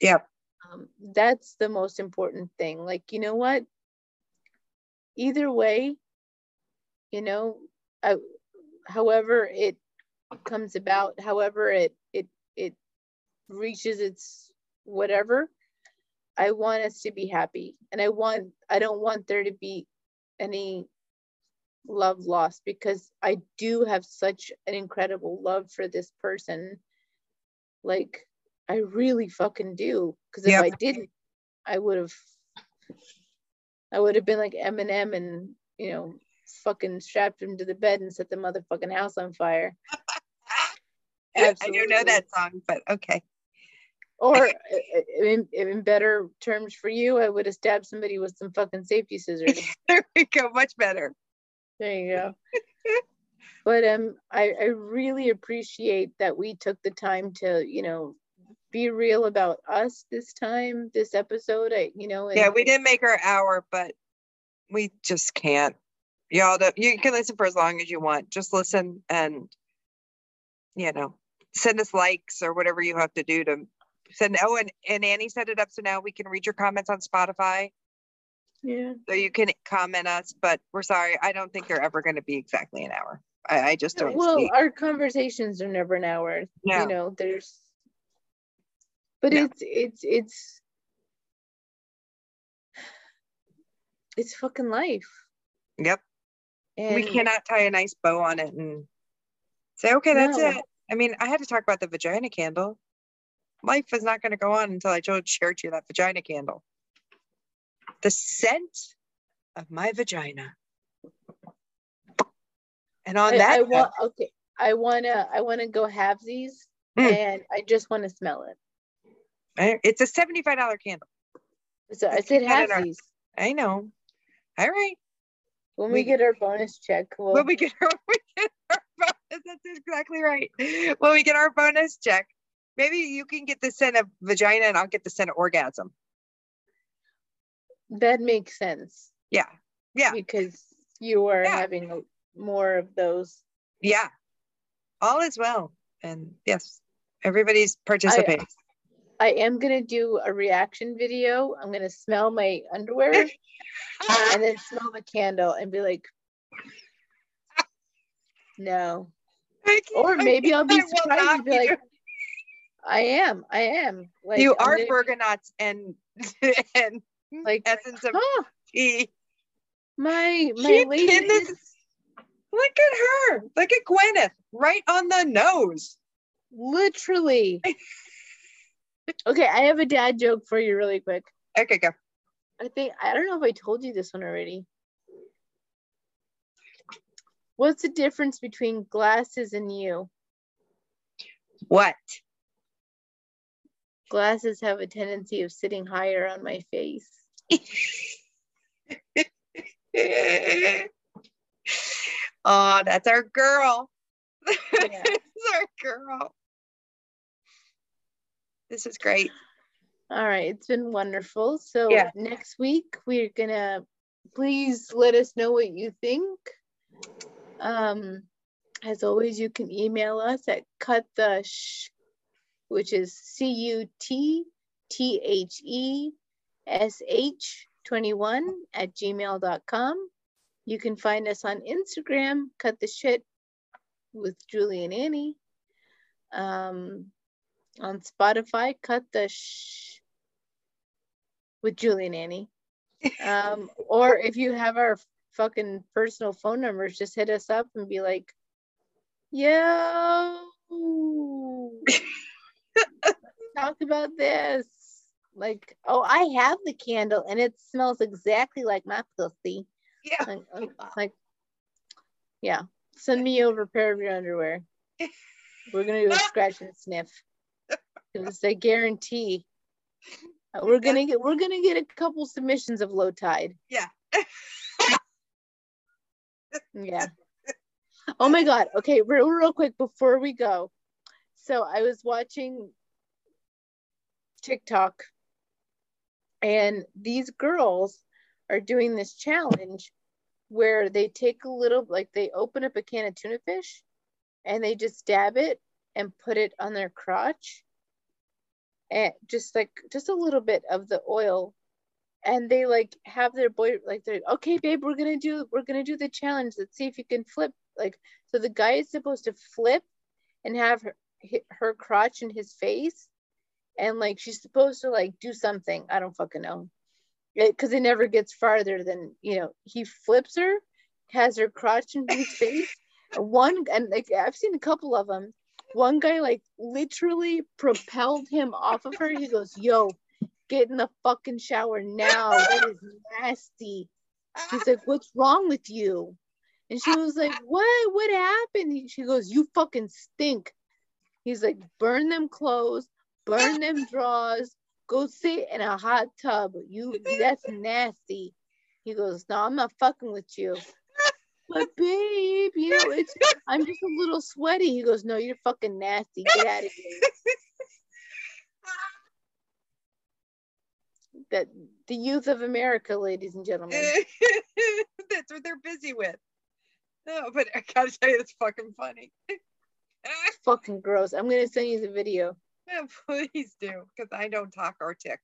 Speaker 1: Yep.
Speaker 2: um, that's the most important thing. Like you know what? Either way you know I, however it comes about however it it it reaches its whatever i want us to be happy. And i want i don't want there to be any love lost because i do have such an incredible love for this person. Like i really fucking do because if
Speaker 1: Yep.
Speaker 2: i didn't i would have i would have been like eminem and you know fucking strapped him to the bed and set the motherfucking house on fire.
Speaker 1: I don't know that song but okay.
Speaker 2: Or in, in better terms for you i would have stabbed somebody with some fucking safety scissors.
Speaker 1: There we go much better
Speaker 2: There you go. but um, I, I really appreciate that we took the time to, you know, be real about us this time, this episode. I, you know,
Speaker 1: yeah we didn't make our hour but we just can't y'all don't, you can listen for as long as you want just listen and you know send us likes or whatever you have to do to send oh and, and annie set it up so now we can read your comments on spotify
Speaker 2: yeah,
Speaker 1: so you can comment us but we're sorry i don't think they're ever going to be exactly an hour i, I just don't
Speaker 2: well,
Speaker 1: see
Speaker 2: our conversations are never an hour.
Speaker 1: No.
Speaker 2: You know, there's, but
Speaker 1: No.
Speaker 2: it's it's it's it's fucking life.
Speaker 1: yep
Speaker 2: And
Speaker 1: we cannot tie a nice bow on it and say okay that's
Speaker 2: No.
Speaker 1: it i mean i had to talk about the vagina candle life is not going to go on until i showed shared you that vagina candle the scent of my vagina and on
Speaker 2: I,
Speaker 1: that
Speaker 2: I want okay. I wanna I wanna go have these,
Speaker 1: Mm.
Speaker 2: and I just want to smell it.
Speaker 1: It's a $75 candle
Speaker 2: So I said
Speaker 1: keep that in
Speaker 2: have
Speaker 1: our-
Speaker 2: these.
Speaker 1: i know all right
Speaker 2: When
Speaker 1: We-
Speaker 2: we get our bonus check, we'll,
Speaker 1: when we get our, we get our bonus, that's exactly right. When we get our bonus check, maybe you can get the scent of vagina and I'll get the scent of orgasm.
Speaker 2: That makes sense
Speaker 1: Yeah. Yeah.
Speaker 2: because you are
Speaker 1: Yeah.
Speaker 2: having more of those.
Speaker 1: Yeah. All is well. And yes, everybody's participating.
Speaker 2: I am gonna do a reaction video. I'm gonna smell my underwear and then smell the candle and be like, no. Or maybe I'll be surprised and be like, I am, I am. Like
Speaker 1: you are
Speaker 2: gonna-
Speaker 1: and and Mm-hmm.
Speaker 2: like,
Speaker 1: essence of
Speaker 2: huh,
Speaker 1: tea.
Speaker 2: my my
Speaker 1: She
Speaker 2: lady
Speaker 1: pinned this-
Speaker 2: is
Speaker 1: Look at her. Look at Gwyneth. Right on the nose.
Speaker 2: literally. okay, I have a dad joke for you really quick.
Speaker 1: Okay, go.
Speaker 2: I think I don't know if I told you this one already. What's the difference between glasses and you?
Speaker 1: What?
Speaker 2: Glasses have a tendency of sitting higher on my face.
Speaker 1: oh, that's our girl. Yeah. our girl. This is great.
Speaker 2: All right, it's been wonderful. So
Speaker 1: Yeah.
Speaker 2: next week we're gonna please let us know what you think. Um, as always, you can email us at cut the sh, which is C U T T H E S H 21 at gmail.com. You can find us on Instagram, cut the shit with Julie and Annie. Um, on Spotify, cut the sh with Julie and Annie. Um, or if you have our fucking personal phone numbers, just hit us up and be like, yo, talk about this. Like, oh, I have the candle and it smells exactly like my pussy.
Speaker 1: Yeah.
Speaker 2: Like, uh, like, yeah, send me over a pair of your underwear. We're gonna do a scratch and sniff. Because I guarantee uh, we're gonna get we're gonna get a couple submissions of low tide.
Speaker 1: Yeah.
Speaker 2: Yeah. Oh my god. Okay, real real quick before we go. So I was watching TikTok and these girls are doing this challenge where they take a little like they open up a can of tuna fish and they just dab it and put it on their crotch and just like just a little bit of the oil. And they like have their boy like they're okay babe we're gonna do we're gonna do the challenge. Let's see if you can flip like so the guy is supposed to flip and have her, her crotch in his face and like she's supposed to like do something. I don't fucking know. Because it, never gets farther than you know he flips her has her crotch in his face. One and like i've seen a couple of them one guy like literally propelled him off of her. He goes yo get in the fucking shower now. That is nasty. He's like what's wrong with you? And she was like what? What happened? She goes you fucking stink. He's like burn them clothes burn them drawers. Go sit in a hot tub. You that's nasty. He goes no i'm not fucking with you. But babe you know it's i'm just a little sweaty. He goes no you're fucking nasty. Get out of here. That the youth of america ladies and gentlemen.
Speaker 1: That's what they're busy with. No, but I gotta tell you, it's fucking funny.
Speaker 2: fucking gross. I'm gonna send you the video
Speaker 1: Yeah, Please do, because I don't talk or tick.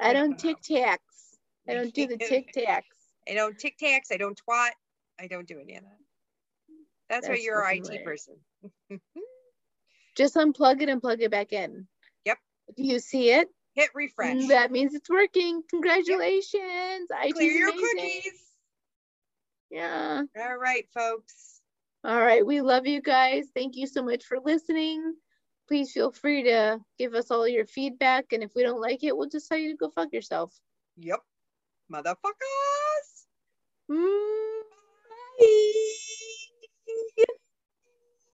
Speaker 2: i don't uh, tic tacs i don't do the tic tacs
Speaker 1: I don't tic tacs. I don't twat. I don't do any of that. That's, why you're an IT person.
Speaker 2: just unplug it and plug it back in
Speaker 1: Yep.
Speaker 2: do you see it
Speaker 1: Hit refresh.
Speaker 2: that means it's working congratulations IT
Speaker 1: Clear your
Speaker 2: amazing.
Speaker 1: cookies.
Speaker 2: yeah
Speaker 1: All right, folks.
Speaker 2: All right. We love you guys. Thank you so much for listening please feel free to give us all your feedback. And if we don't like it, we'll just tell you to go fuck yourself.
Speaker 1: Yep. Motherfuckers.
Speaker 2: Mm-hmm. Bye.